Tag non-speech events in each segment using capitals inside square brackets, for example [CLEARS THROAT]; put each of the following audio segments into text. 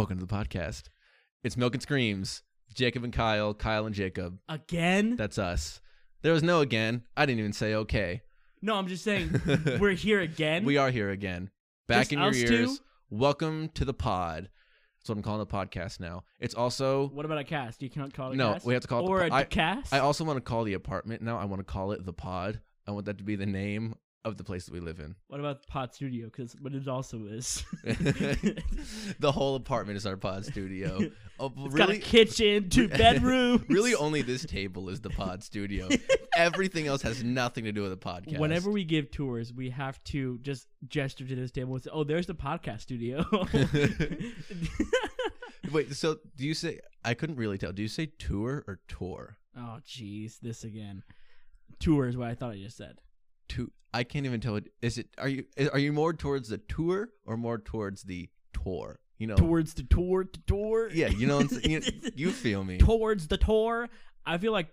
Welcome to the podcast. It's Milk and Screams. Jacob and Kyle, Kyle and Jacob. Again? That's us. There was no again. I didn't even say okay. no, I'm just saying [LAUGHS] we're here again. We are here again. Back Just in your us ears. two? Welcome to the pod. That's what I'm calling the podcast now. It's also What about a cast? You cannot call it a No, cast? we have to call it the or po- a I- cast. I also want to call the apartment now. I want to call it the pod. I want that to be the name of the place that we live in. what about Pod Studio? Because what it also is. [LAUGHS] the whole apartment is our pod studio. [LAUGHS] Oh, It's got a really, kitchen, two [LAUGHS] bedrooms. really, only this table is the pod studio. Everything else has nothing to do with the podcast. Whenever we give tours, we have to just gesture to this table and say, "Oh, there's the podcast studio." Wait, so do you say? I couldn't really tell. Do you say tour or tour? oh, jeez, this again. Tour is what I thought I just said. To I can't even tell. It is it? Are you are you more towards the tour or more towards the tour? You know. Towards the tour, to tour. Yeah, you know. What [LAUGHS] I'm you, you feel me? towards the tour. I feel like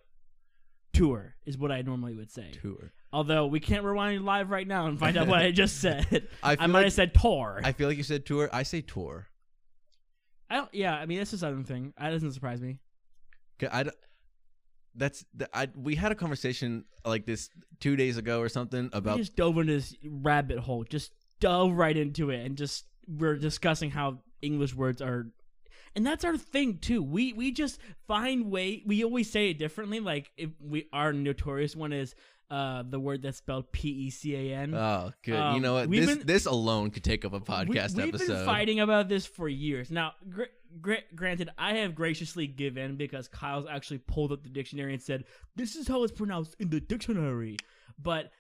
tour is what I normally would say. Tour. Although we can't rewind live right now and find out what I just [LAUGHS] said. I I, might like- have said tour. I feel like you said tour. I say tour. I don't. Yeah, I mean that's a southern thing. That doesn't surprise me. I, d- that's the, I. We had a conversation like this two days ago or something We about just dove into this rabbit hole. Just dove right into it, and just we're discussing how English words are. And that's our thing too. We we just find way. We always say it differently. Like if we our notorious one is uh the word that's spelled P E C A N. Oh, good. you Um, know what? we've This been- this alone could take up a podcast we, have episode. been fighting about this for years. Now, gr- gr- granted, I have graciously given because Kyle's actually pulled up the dictionary and said, "This is how it's pronounced in the dictionary." But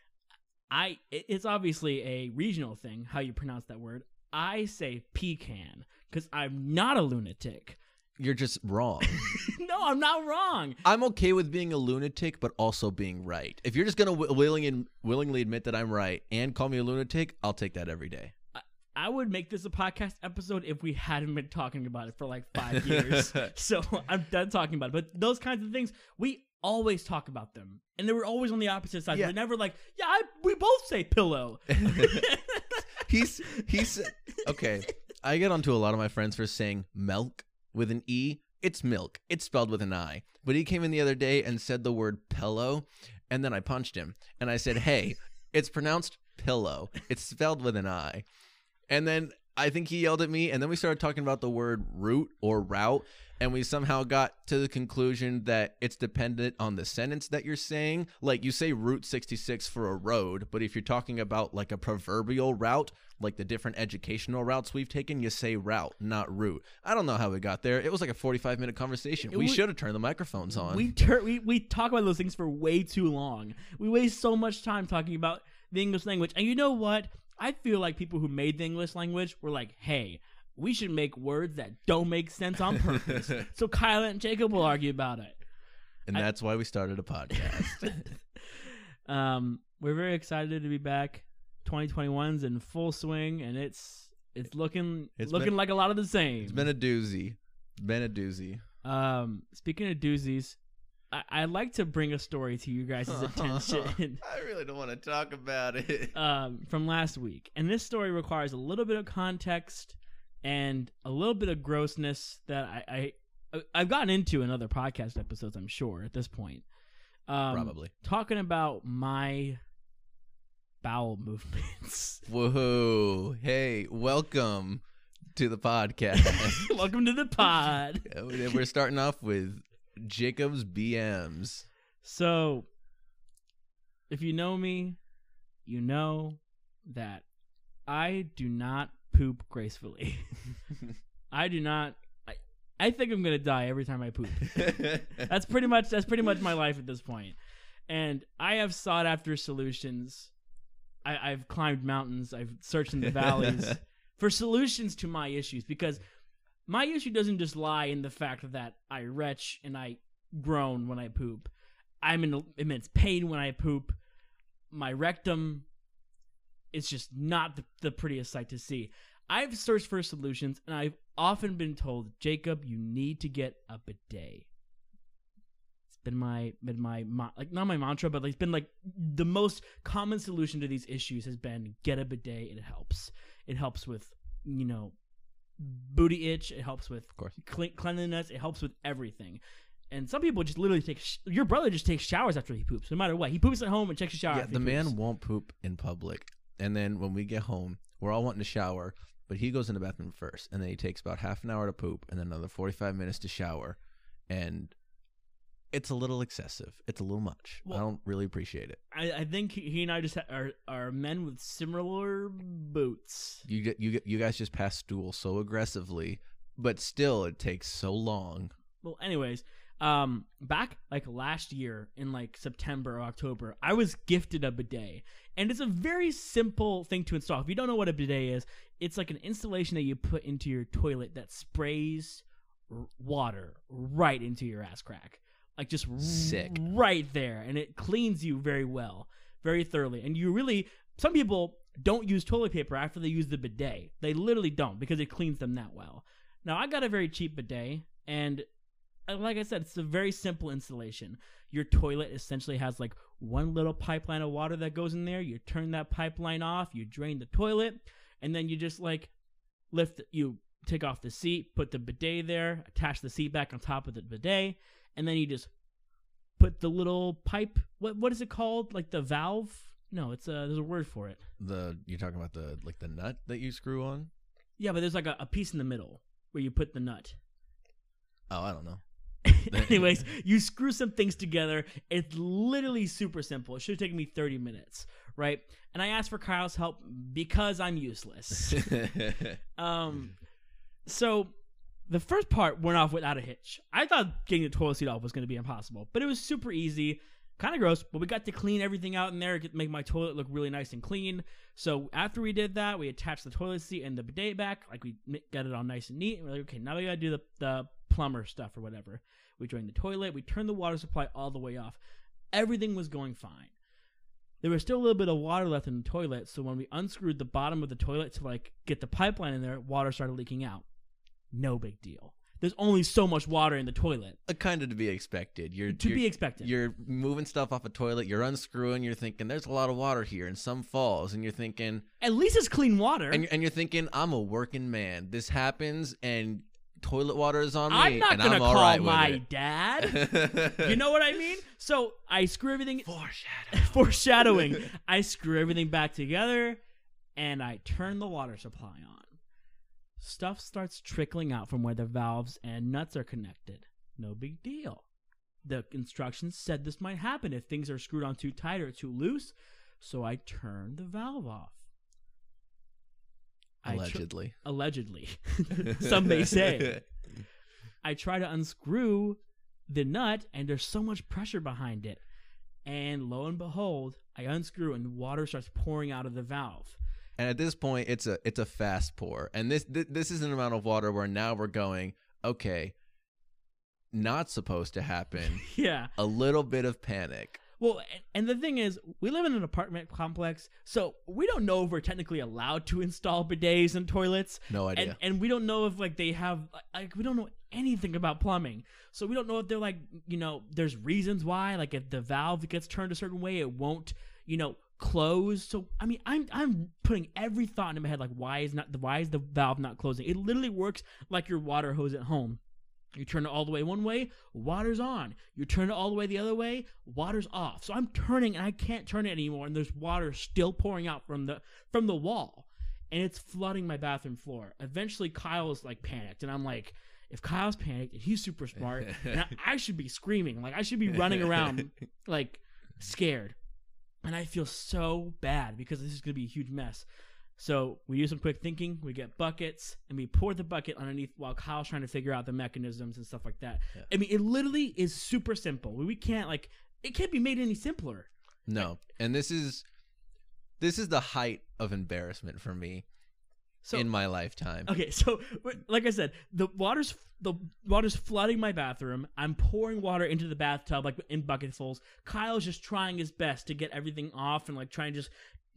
I, it's obviously a regional thing how you pronounce that word. I say pecan because I'm not a lunatic. You're just wrong. [LAUGHS] no, I'm not wrong. I'm okay with being a lunatic, but also being right. If you're just gonna w- willing and willingly admit that I'm right and call me a lunatic, I'll take that every day. I would make this a podcast episode if we hadn't been talking about it for like five [LAUGHS] years. so I'm done talking about it. But those kinds of things, we always talk about them. And they were always on the opposite side. Yeah. We're never like, yeah, I, we both say pillow. [LAUGHS] [LAUGHS] he's he's okay. I get onto a lot of my friends for saying milk with an e. It's milk. It's spelled with an i. But he came in the other day and said the word pillow, and then I punched him and I said, "Hey, it's pronounced pillow. It's spelled with an i." And then I think he yelled at me, and then we started talking about the word route or route, and we somehow got to the conclusion that it's dependent on the sentence that you're saying. Like you say Route 66 for a road, but if you're talking about like a proverbial route, like the different educational routes we've taken, you say route, not route. I don't know how we got there. It was like a 45 minute conversation. It we should have turned the microphones on. we, tur- we we talk about those things for way too long. We waste so much time talking about the English language. And you know what? I feel like people who made the English language were like, hey, we should make words that don't make sense on purpose. [LAUGHS] so Kyle and Jacob will argue about it. and I- that's why we started a podcast. [LAUGHS] um, we're very excited to be back. 2021's in full swing, and it's it's looking It's looking been- like a lot of the same. it's been a doozy. It's been a doozy. um, speaking of doozies, I, I'd like to bring a story to you guys' [LAUGHS] attention. [LAUGHS] I really don't want to talk about it. [LAUGHS] um, from last week, and this story requires a little bit of context and a little bit of grossness that I, I I've gotten into in other podcast episodes. I'm sure at this point. Um, Probably. talking about my bowel movements. Whoa. Hey, welcome to the podcast. Welcome to the pod. We're starting off with Jacob's BMs. So, if you know me, you know that I do not poop gracefully. [LAUGHS] I do not. I, I think I'm gonna die every time I poop. [LAUGHS] that's pretty much that's pretty much my life at this point. And I have sought after solutions. I, I've climbed mountains. I've searched in the valleys [LAUGHS] for solutions to my issues because my issue doesn't just lie in the fact that I retch and I groan when I poop. I'm in immense pain when I poop. My rectum is just not the, the prettiest sight to see. I've searched for solutions and I've often been told, Jacob, you need to get a bidet. It's been my been my like not my mantra, but like, it's been like the most common solution to these issues has been get a bidet. It helps. It helps with you know booty itch. It helps with of course. cle- cleanliness. It helps with everything. And some people just literally take. Sh- your brother just takes showers after he poops, no matter what. He poops at home and checks his shower. Yeah, the man won't poop in public, and then when we get home, we're all wanting to shower, but he goes in the bathroom first, and then he takes about half an hour to poop, and then another forty-five minutes to shower, and it's a little excessive. It's a little much. I don't really appreciate it. I, I think he he and I just ha- are are men with similar boots. You get you get you guys just pass stool so aggressively, but still it takes so long. Well, anyways, um, back like last year in like September or October, I was gifted a bidet, and it's a very simple thing to install. If you don't know what a bidet is, it's like an installation that you put into your toilet that sprays r- water right into your ass crack, like just Sick. right there, and it cleans you very well, very thoroughly. And you really, some people don't use toilet paper after they use the bidet. They literally don't because it cleans them that well. Now I got a very cheap bidet, and like I said, it's a very simple installation. Your toilet essentially has like one little pipeline of water that goes in there. You turn that pipeline off, you drain the toilet, and then you just like lift, you take off the seat, put the bidet there, attach the seat back on top of the bidet, and then you just put the little pipe. What what is it called? Like the valve? No, it's a there's a word for it. The you're talking about the like the nut that you screw on. Yeah, but there's like a, a piece in the middle where you put the nut. Oh, I don't know. [LAUGHS] Anyways, you screw some things together. It's literally super simple. It should have taken me 30 minutes, right? And I asked for Kyle's help because I'm useless. [LAUGHS] um, so the first part went off without a hitch. I thought getting the toilet seat off was going to be impossible, but it was super easy. Kind of gross, but we got to clean everything out in there, make my toilet look really nice and clean. So after we did that, we attached the toilet seat and the bidet back, like we got it all nice and neat. And we're like, okay, now we got to do the, the plumber stuff or whatever. We drained the toilet, we turned the water supply all the way off. Everything was going fine. There was still a little bit of water left in the toilet, so when we unscrewed the bottom of the toilet to like get the pipeline in there, water started leaking out. No big deal. There's only so much water in the toilet. Uh, kind of to be expected. You're To you're, be expected. You're moving stuff off a toilet. You're unscrewing. You're thinking there's a lot of water here, and some falls, and you're thinking, At least it's clean water. and, and you're thinking, I'm a working man. This happens, and toilet water is on me, I'm not gonna I'm call all right my dad. [LAUGHS] you know what I mean? So I screw everything [LAUGHS] foreshadow. [LAUGHS] foreshadowing. I screw everything back together and I turn the water supply on. Stuff starts trickling out from where the valves and nuts are connected. No big deal. The instructions said this might happen if things are screwed on too tight or too loose, so I turn the valve off. I tr- Allegedly. allegedly. [LAUGHS] Some may say. [LAUGHS] I try to unscrew the nut, and there's so much pressure behind it. And lo and behold, I unscrew, and water starts pouring out of the valve. And at this point, it's a it's a fast pour, and this th- this is an amount of water where now we're going. Okay, not supposed to happen. [LAUGHS] Yeah. a little bit of panic. Well, and, the thing is, we live in an apartment complex, so we don't know if we're technically allowed to install bidets and toilets. No idea. and and we don't know if like they have like we don't know anything about plumbing so we don't know if they're like you know there's reasons why like if the valve gets turned a certain way it won't you know close so i mean i'm i'm putting every thought into my head like why is not the why is the valve not closing it literally works like your water hose at home you turn it all the way one way, water's on. You turn it all the way the other way, water's off. So I'm turning and I can't turn it anymore, and there's water still pouring out from the from the wall, and it's flooding my bathroom floor. Eventually, Kyle is like panicked, and I'm like, if Kyle's panicked and he's super smart, [LAUGHS] and I, I should be screaming, like I should be running around [LAUGHS] like scared, and I feel so bad because this is gonna be a huge mess. So we do some quick thinking. We get buckets and we pour the bucket underneath while Kyle's trying to figure out the mechanisms and stuff like that. Yeah. I mean, it literally is super simple. We we can't like it can't be made any simpler. No, and this is this is the height of embarrassment for me So in my lifetime. okay, [LAUGHS] so like I said, the water's the water's flooding my bathroom. I'm pouring water into the bathtub like in bucketfuls. Kyle's just trying his best to get everything off and like trying to just.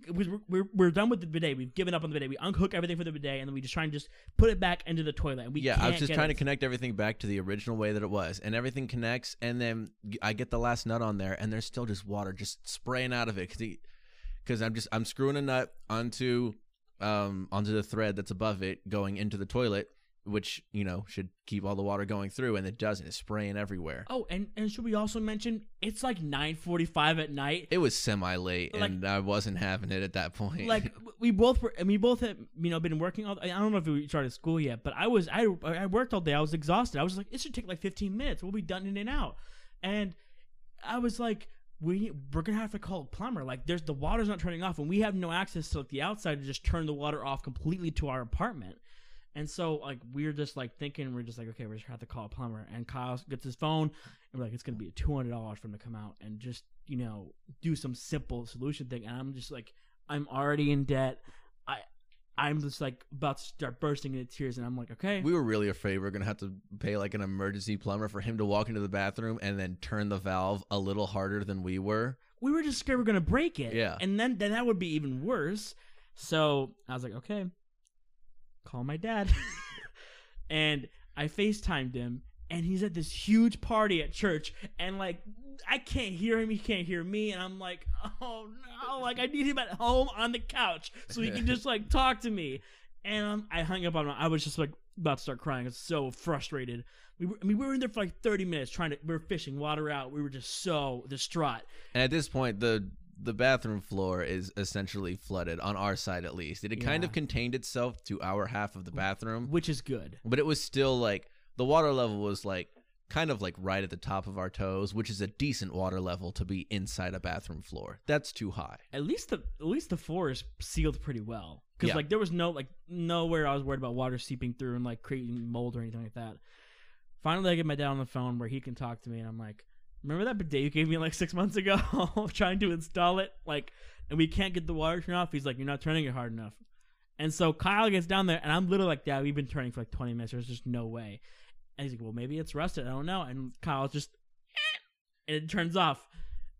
We're, we're, we're done with the bidet. We've given up on the bidet. We unhook everything for the bidet, and then we just try and just put it back into the toilet. And we yeah, I was just trying it. to connect everything back to the original way that it was, and everything connects, and then I get the last nut on there, and there's still just water just spraying out of it because I'm just I'm screwing a nut onto um, onto the thread that's above it, going into the toilet, which you know should keep all the water going through, and it doesn't. It's spraying everywhere. Oh, and, and should we also mention it's like nine forty five at night. It was semi late, Like- and I wasn't having it at that point. like [LAUGHS] we both were, and we both had you know been working all. I don't know if we started school yet, but I was I I worked all day. I was exhausted. I was like, it should take like fifteen minutes. We'll be done in and out. And I was like, we we're gonna have to call a plumber. Like, there's the water's not turning off, and we have no access to like the outside to just turn the water off completely to our apartment. And so like we're just like thinking we're just like okay we're just gonna have to call a plumber and Kyle gets his phone and we're like it's gonna be two hundred dollars for him to come out and just you know do some simple solution thing and I'm just like I'm already in debt I'm just like about to start bursting into tears and I'm like okay. We were really afraid we are gonna have to pay like an emergency plumber for him to walk into the bathroom and then turn the valve a little harder than we were. we were just scared we are gonna break it. Yeah. and then then that would be even worse. So I was like okay. Call my dad. [LAUGHS] And I FaceTimed him and he's at this huge party at church and like I can't hear him, he can't hear me, and I'm like, [LAUGHS] oh no, like I need him at home on the couch so he can just like talk to me. And um, I hung up on him. I was just like about to start crying. I was so frustrated. We were, I mean, we were in there for like 30 minutes trying to. We were fishing water out. We were just so distraught. And at this point, the the bathroom floor is essentially flooded on our side, at least. It had kind of contained itself to our half of the bathroom, which is good. but it was still like the water level was like kind of like right at the top of our toes, which is a decent water level to be inside a bathroom floor. That's too high. At least the at least the floor is sealed pretty well because Yeah. like there was no like nowhere I was worried about water seeping through and like creating mold or anything like that. Finally, I get my dad on the phone where he can talk to me, and I'm like, "Remember that bidet you gave me like six months ago? [LAUGHS] trying to install it, like, and we can't get the water turned off." He's like, "You're not turning it hard enough." And so Kyle gets down there, and I'm literally like, "Dad, we've been turning for like 20 minutes. There's just no way." And he's like, "Well, maybe it's rusted. I don't know." And Kyle's just, and it turns off.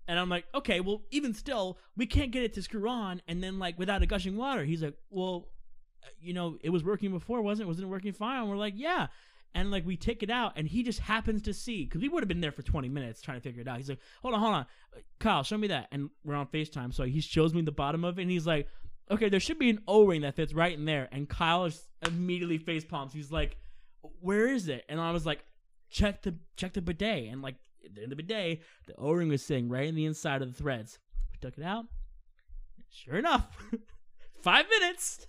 And I'm like, okay, well, even still, we can't get it to screw on, and then like without a gushing water. He's like, well, you know, it was working before, wasn't it? Wasn't it working fine? And we're like, yeah. And like we take it out, and he just happens to see because we would have been there for 20 minutes trying to figure it out. He's like, hold on, hold on, Kyle, show me that. And we're on Facetime, so he shows me the bottom of it, and he's like, okay, there should be an O-ring that fits right in there. And Kyle just immediately face palms. He's like, where is it? And I was like, check the check the bidet, and like in the bidet, the O-ring was sitting right in the inside of the threads. We took it out. Sure enough, [LAUGHS] five minutes.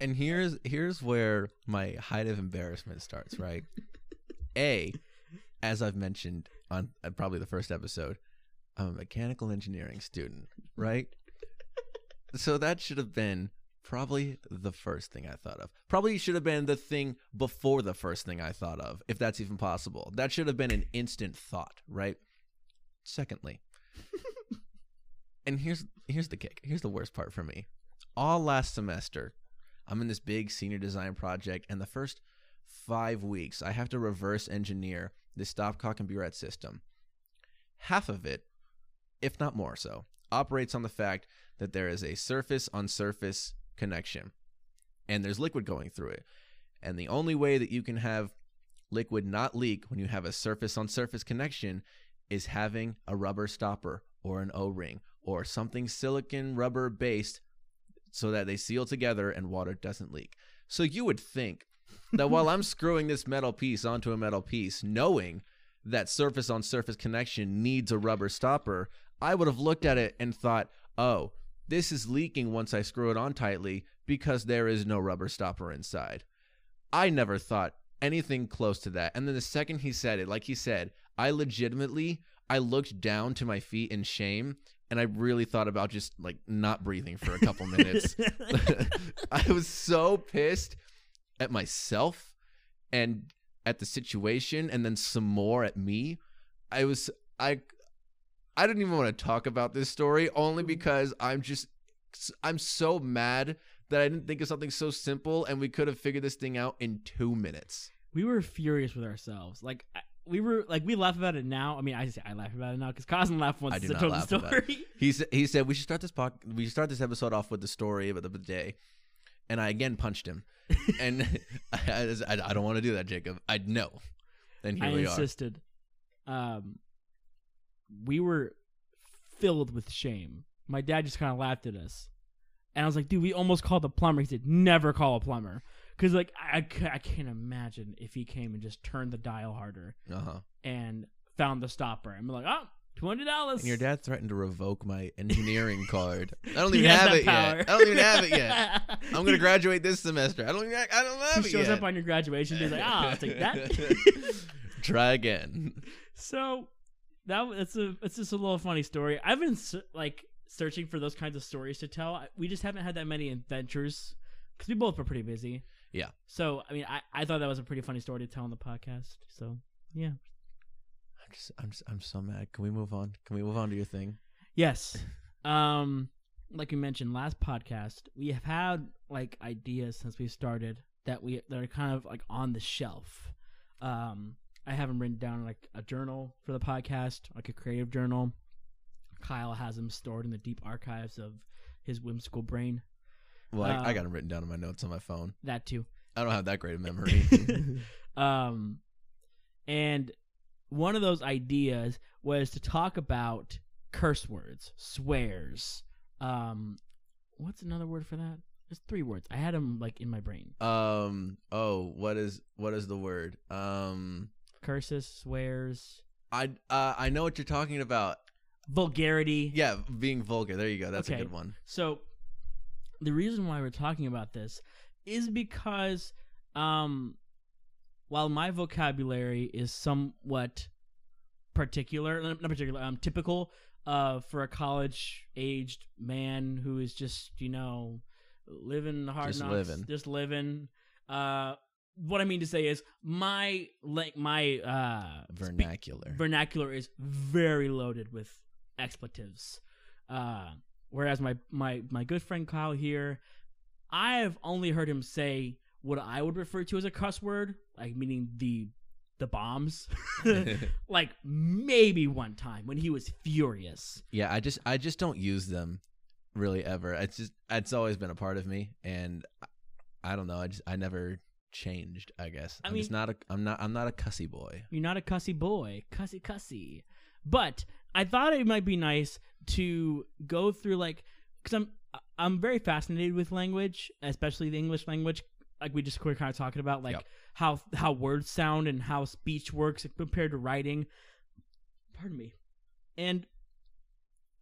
And here's here's where my height of embarrassment starts, right? [LAUGHS] A, as I've mentioned on uh, probably the first episode, I'm a mechanical engineering student, right? [LAUGHS] so that should have been probably the first thing I thought of. Probably should have been the thing before the first thing I thought of, if that's even possible. That should have been an instant thought, right? Secondly, [LAUGHS] and here's here's the kick. Here's the worst part for me. All last semester, I'm in this big senior design project, and the first five weeks, I have to reverse engineer this stopcock and burette system. Half of it, if not more so, operates on the fact that there is a surface on surface connection, and there's liquid going through it. And the only way that you can have liquid not leak when you have a surface on surface connection is having a rubber stopper or an O ring or something silicon rubber based so that they seal together and water doesn't leak. So you would think that while I'm [LAUGHS] screwing this metal piece onto a metal piece, knowing that surface on surface connection needs a rubber stopper, I would have looked at it and thought, oh, this is leaking once I screw it on tightly because there is no rubber stopper inside. I never thought anything close to that. And then the second he said it, like he said, I legitimately I looked down to my feet in shame and I really thought about just like not breathing for a couple minutes. [LAUGHS] [LAUGHS] I was so pissed at myself and at the situation and then some more at me. I was I I didn't even want to talk about this story only because I'm just I'm so mad that I didn't think of something so simple and we could have figured this thing out in 2 minutes. we were furious with ourselves. Like we were like we laugh about it now. I mean, I say I laugh about it now because Cousin laughed once I do not told the laugh about story. [LAUGHS] He said he said we should start this pod, we should start this episode off with the story about the day, And I again punched him. [LAUGHS] and [LAUGHS] I, I, I don't want to do that, Jacob. I know. And here I we insisted. Um, we were filled with shame. My dad just kind of laughed at us, And I was like, dude, we almost called the plumber. He said, never call a plumber. Because, like, I, I, can't imagine if he came and just turned the dial harder Uh huh. and found the stopper. And be like, oh, $200. And your dad threatened to revoke my engineering [LAUGHS] card. I don't even have it power. yet. I don't even have it yet. [LAUGHS] I'm gonna graduate this semester. I don't even. I don't have it. he it shows yet. up on your graduation day. He's like, ah, I'll take that. [LAUGHS] Try again. so that it's a it's just a little funny story. I've been like searching for those kinds of stories to tell. We just haven't had that many adventures because we both were pretty busy. Yeah. So I mean, I, I thought that was a pretty funny story to tell on the podcast. So yeah. I'm just, I'm, just, I'm so mad. Can we move on? Can we move on to your thing? Yes. [LAUGHS] Um, like we mentioned last podcast, we have had like ideas since we started that we that are kind of like on the shelf. Um, I haven't written down like a journal for the podcast, like a creative journal. Kyle has them stored in the deep archives of his whimsical brain. Well, I, I Uh, got them written down in my notes on my phone. That too. I don't have that great a memory. [LAUGHS] [LAUGHS] um, and one of those ideas was to talk about curse words, swears. Um, what's another word for that? There's three words. I had them like in my brain. um. Oh, what is what is the word? Um. Curses, swears, I uh, I know what you're talking about. vulgarity. Yeah, being vulgar. There you go. That's Okay. a good one. So the reason why we're talking about this is because um while my vocabulary is somewhat particular not particular um typical uh for a college aged man who is just you know living hard Just knocks living. just living uh what i mean to say is my like my uh Vernacular. vernacular is very loaded with expletives. Uh, whereas my, my, my good friend Kyle here, I have only heard him say what I would refer to as a cuss word, like meaning the the bombs, [LAUGHS] [LAUGHS] like maybe one time when he was furious. yeah, I just I just don't use them really ever. It's just it's always been a part of me, and I, I don't know. I just I never changed. I guess I I'm just not a I'm not I'm not a cussy boy. You're not a cussy boy, cussy cussy. But I thought it might be nice to go through like because I'm I'm very fascinated with language, especially the English language. Like we just were kind of talking about, like Yep. how how words sound and how speech works compared to writing. Pardon me. And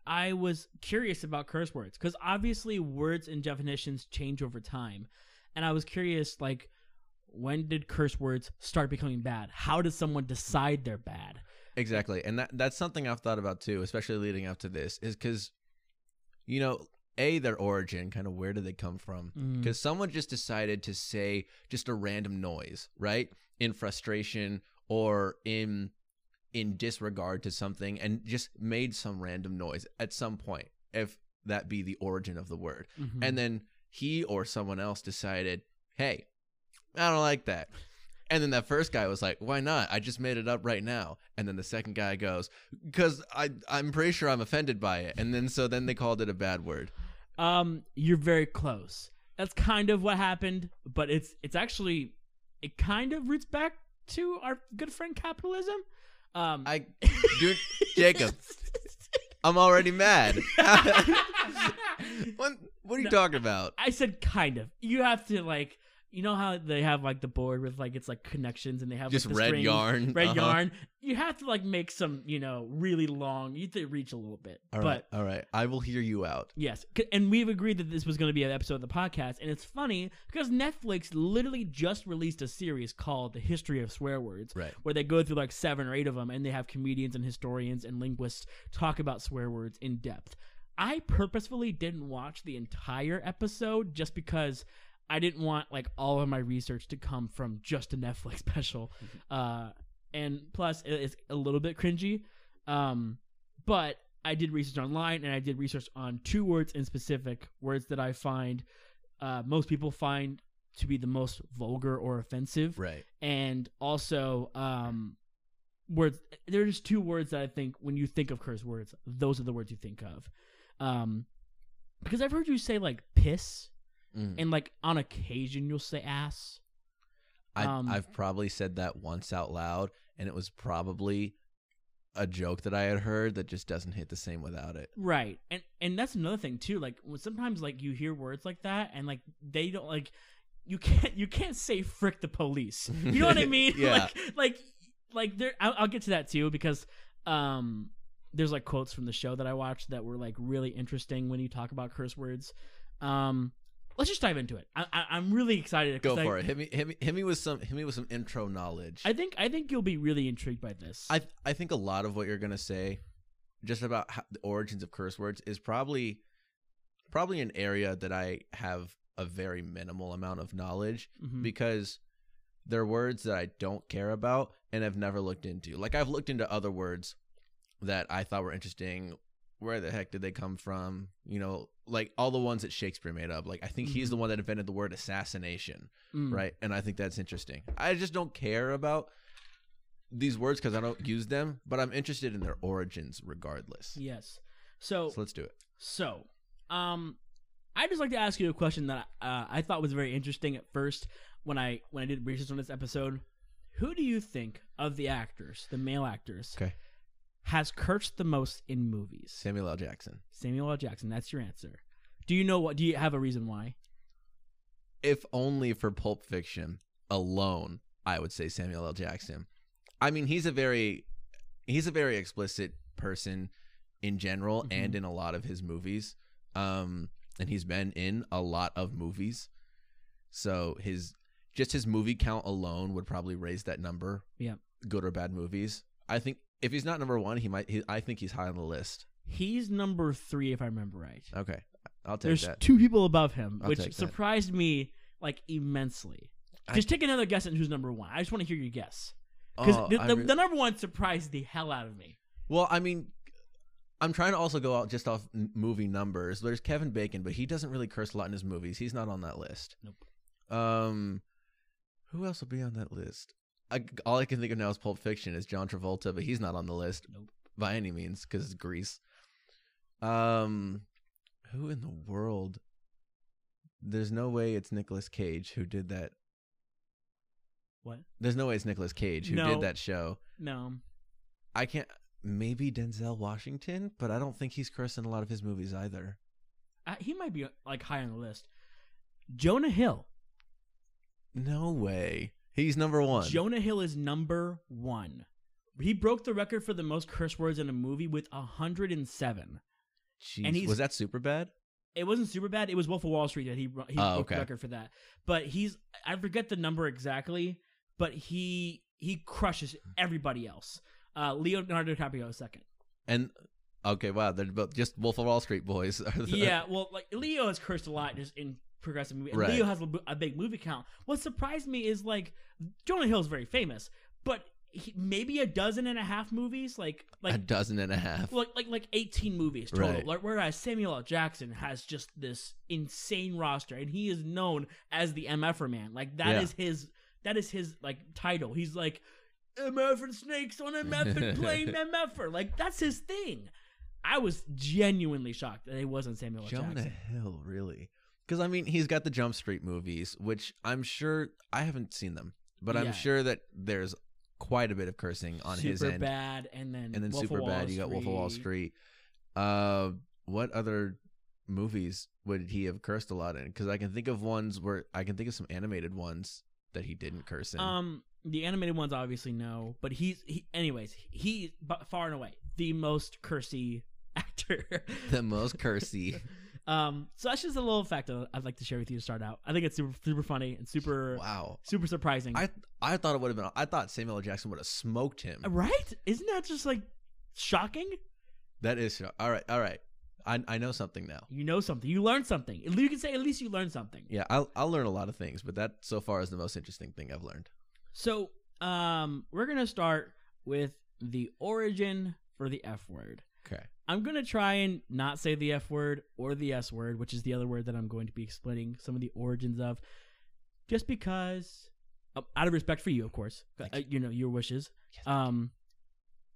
I was curious about curse words because obviously words and definitions change over time, and I was curious like when did curse words start becoming bad? How does someone decide they're bad? Exactly, and that that's something I've thought about too, especially leading up to this, is because, you know, a their origin, kind of where did they come from? Mm. Because someone just decided to say just a random noise, right, in frustration or in in disregard to something, and just made some random noise at some point, if that be the origin of the word, Mhm. and then he or someone else decided, hey, I don't like that. And then that first guy was like, "Why not? I just made it up right now." And then the second guy goes, "Cuz I I'm pretty sure I'm offended by it." And then so then they called it a bad word. Um, you're very close. That's kind of what happened, but it's it's actually it kind of roots back to our good friend capitalism. Um, I [LAUGHS] dude, Jacob, I'm already mad. [LAUGHS] what what are you No, talking about? I said kind of. You have to like, you know how they have like the board with like it's like connections and they have Just like, the red strings, yarn. red Uh-huh. yarn. You have to like make some, you know, really long. You have to reach a little bit, All but right, all right. I will hear you out. Yes, and we've agreed that this was going to be an episode of the podcast, and it's funny because Netflix literally just released a series called "The History of Swear Words," Right. where they go through like seven or eight of them, and they have comedians and historians and linguists talk about swear words in depth. I purposefully didn't watch the entire episode just because I didn't want like all of my research to come from just a Netflix [LAUGHS] special, uh, and plus it's a little bit cringy. Um, but I did research online and I did research on two words in specific, words that I find uh, most people find to be the most vulgar or offensive, Right. and also um, words. There's two words that I think when you think of curse words, those are the words you think of. Um, because I've heard you say like piss, Mm. and like on occasion you'll say ass. I, Um, I've probably said that once out loud, and it was probably a joke that I had heard that just doesn't hit the same without it. Right. And and that's another thing too. Like sometimes like you hear words like that and like they don't like you can't you can't say frick the police. You know what I [LAUGHS] mean? [LAUGHS] Yeah. Like like like there I'll, I'll get to that too because um there's like quotes from the show that I watched that were like really interesting when you talk about curse words. Um let's just dive into it. I, I I'm really excited. Go for it. Hit me, hit me, hit me with some, hit me with some intro knowledge. I think I think you'll be really intrigued by this. I I think a lot of what you're gonna say, just about how, the origins of curse words, is probably probably an area that I have a very minimal amount of knowledge Mhm. because they're words that I don't care about and have never looked into. Like I've looked into other words that I thought were interesting. Where the heck did they come from? You know, like all the ones that Shakespeare made up. Like I think he's the one that invented the word assassination Mm. right? And I think that's interesting. I just don't care about these words because I don't use them, but I'm interested in their origins regardless. Yes. So So let's do it. So, um, I just like to ask you a question that uh, I thought was very interesting at first when I when I did research on this episode. Who do you think of the actors, the male actors, Okay. Has cursed the most in movies? Samuel L. Jackson. Samuel L. Jackson. That's your answer. Do you know what? Do you have a reason why? If only for Pulp Fiction alone, I would say Samuel L. Jackson. I mean, he's a very he's a very explicit person in general Mhm. and in a lot of his movies. Um and he's been in a lot of movies. So his just his movie count alone would probably raise that number. Yeah. Good or bad movies. I think if he's not number 1, he might he, I think he's high on the list. He's number three, if I remember right. Okay. I'll take that. There's that. two people above him, I'll which that. surprised me like immensely. I- Just take another guess at who's number one. I just want to hear your guess. Because Oh, the, I the, re- the number one surprised the hell out of me. Well, I mean, I'm trying to also go out just off n- movie numbers. There's Kevin Bacon, but he doesn't really curse a lot in his movies. He's not on that list. Nope. Um, who else will be on that list? I, all I can think of now is Pulp Fiction is John Travolta, but he's not on the list Nope. by any means because it's Grease. Um, who in the world? There's no way it's Nicolas Cage who did that. What? There's no way it's Nicolas Cage who No. did that show. No. I can't. Maybe Denzel Washington, but I don't think he's cursed in a lot of his movies either. Uh, he might be like high on the list. Jonah Hill. No way. He's number one. Jonah Hill is number one. He broke the record for the most curse words in a movie with 107. Jeez. and he's- was that super bad? It wasn't super bad. It was Wolf of Wall Street that he he Oh, broke the record for that. But he's I forget the number exactly, but he he crushes everybody else. Uh, Leonardo DiCaprio is second. And okay, wow, they're both just Wolf of Wall Street boys. [LAUGHS] yeah, well, like Leo has cursed a lot just in progressive movie. And Right. Leo has a, a big movie count. What surprised me is like Jonah Hill is very famous, but he, maybe a dozen and a half movies, like like a dozen and a half. like like like 18 movies total. Right. Like, whereas Samuel L. Jackson has just this insane roster, and he is known as the MFer man. Like that Yeah. is his that is his like title. He's like MF and snakes on MF and [LAUGHS] playing MFer. Like that's his thing. I was genuinely shocked that it wasn't Samuel L. Jonah Jackson. Hill, really? Because I mean, he's got the Jump Street movies, which I'm sure I haven't seen them, but I'm sure that there's quite a bit of cursing on Super his end. bad, and then and then Wolf of super Wall bad you got wolf of wall street uh what other movies would he have cursed a lot in because i can think of ones where i can think of some animated ones that he didn't curse in Um, the animated ones obviously no, but he's he. Anyways, he but far and away the most cursy [LAUGHS] actor. the most cursy [LAUGHS] um, so that's just a little fact that I'd like to share with you to start out. I think it's super super funny and super wow super surprising. i i thought it would have been i thought samuel L. jackson would have smoked him right? Isn't that just like shocking? that is all right all right i i know something now You know something. You learned something. You can say at least you learned something. yeah i'll i'll learn a lot of things but that so far is the most interesting thing i've learned So, um, we're gonna start with the origin for the F word. Okay I'm gonna try and not say the F word or the S word, which is the other word that I'm going to be explaining some of the origins of, just because, uh, out of respect for you, of course, uh, you know your wishes. Yes. Um,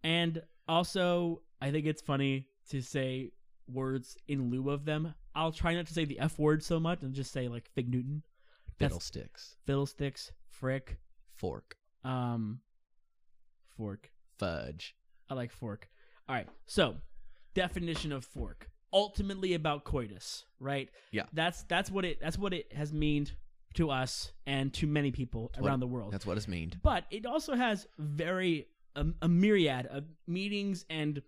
and also I think it's funny to say words in lieu of them. I'll try not to say the F word so much and just say like Fig Newton, That's- fiddlesticks Fiddlesticks, Frick, fork um, Fork. fudge I like fork. All right. So, definition of fork. Ultimately about coitus, right? Yeah. That's that's what it that's what it has meaned to us and to many people what- around the world. That's what it's meaned. But it also has very um, a myriad of meanings and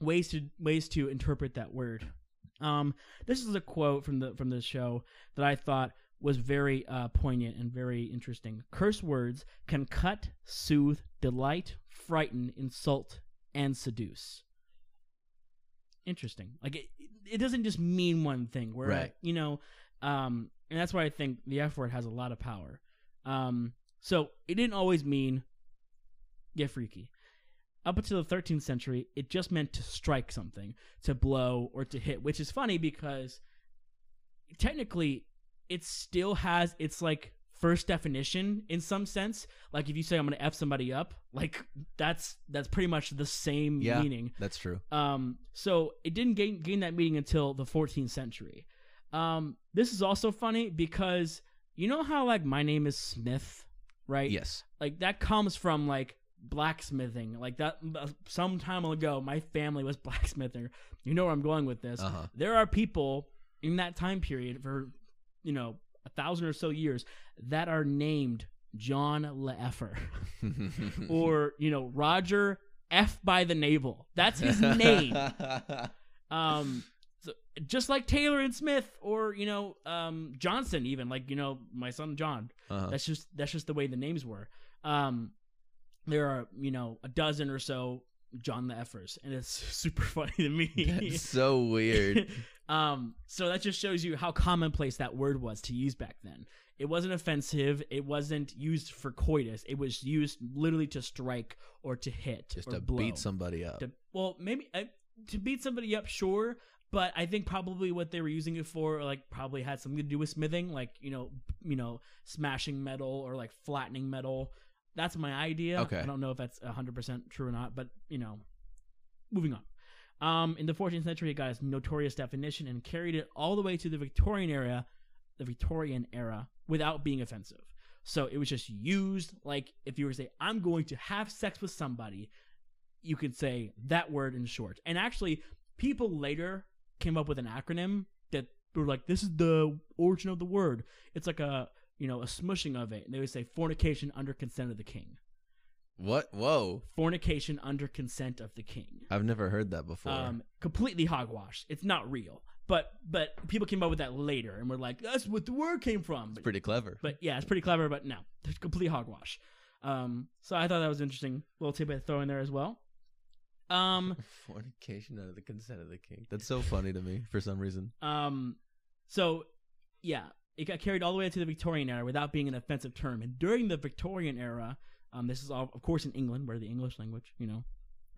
ways to ways to interpret that word. Um, this is a quote from the from the show that I thought was very uh, poignant and very interesting. Curse words can cut, soothe, delight, frighten, insult, and seduce. Interesting. Like it, it doesn't just mean one thing. Where Right. you know, um, and that's why I think the F word has a lot of power. Um, so it didn't always mean get freaky. Up until the 13th century, it just meant to strike something, to blow or to hit, which is funny because technically it still has its like first definition in some sense. Like if you say I'm going to f somebody up, like that's that's pretty much the same Yeah. meaning. That's true. Um, so it didn't gain gain that meaning until the 14th century. Um, this is also funny because you know how like my name is Smith, right? Yes. Like that comes from like blacksmithing. Like that uh, some time ago, my family was [LAUGHS] blacksmithing. You know where I'm going with this. Uh huh. There are people in that time period for you know a thousand or so years that are named John Leeffer [LAUGHS] or you know Roger F by the navel. That's his [LAUGHS] name. um, so just like Taylor and Smith, or you know um, Johnson, even like you know my son John. uh-huh. That's just that's just the way the names were. Um, there are you know a dozen or so John the Effers, and it's [LAUGHS] super funny to me. That's so weird. Um, so that just shows you how commonplace that word was to use back then. It wasn't offensive. It wasn't used for coitus. It was used literally to strike or to hit, Just to blow. beat somebody up. To, well, maybe uh, to beat somebody up, sure. But I think probably what they were using it for, like, probably had something to do with smithing, like you know, you know, smashing metal or like flattening metal. That's my idea. Okay. I don't know if that's hundred percent true or not, but you know, moving on. Um, in the 14th century, it got its notorious definition and carried it all the way to the Victorian era, the Victorian era, without being offensive. So it was just used like if you were to say, "I'm going to have sex with somebody," you could say that word in short. And actually, people later came up with an acronym that were like, "This is the origin of the word." It's like a you know a smushing of it. And they would say fornication under consent of the king. What? Whoa. Fornication under consent of the king. I've never heard that before. Um, completely hogwash. It's not real. But but people came up with that later and were like, "That's what the word came from." But, Pretty clever. but yeah, it's pretty clever. But no, it's complete hogwash. Um, so I thought that was interesting. Little tidbit to throw in there as well. Um, [LAUGHS] Fornication under the consent of the king. That's so funny to me for some reason. um, so yeah, it got carried all the way to the Victorian era without being an offensive term. And during the Victorian era, um, this is all, of course, in England, where the English language, you know,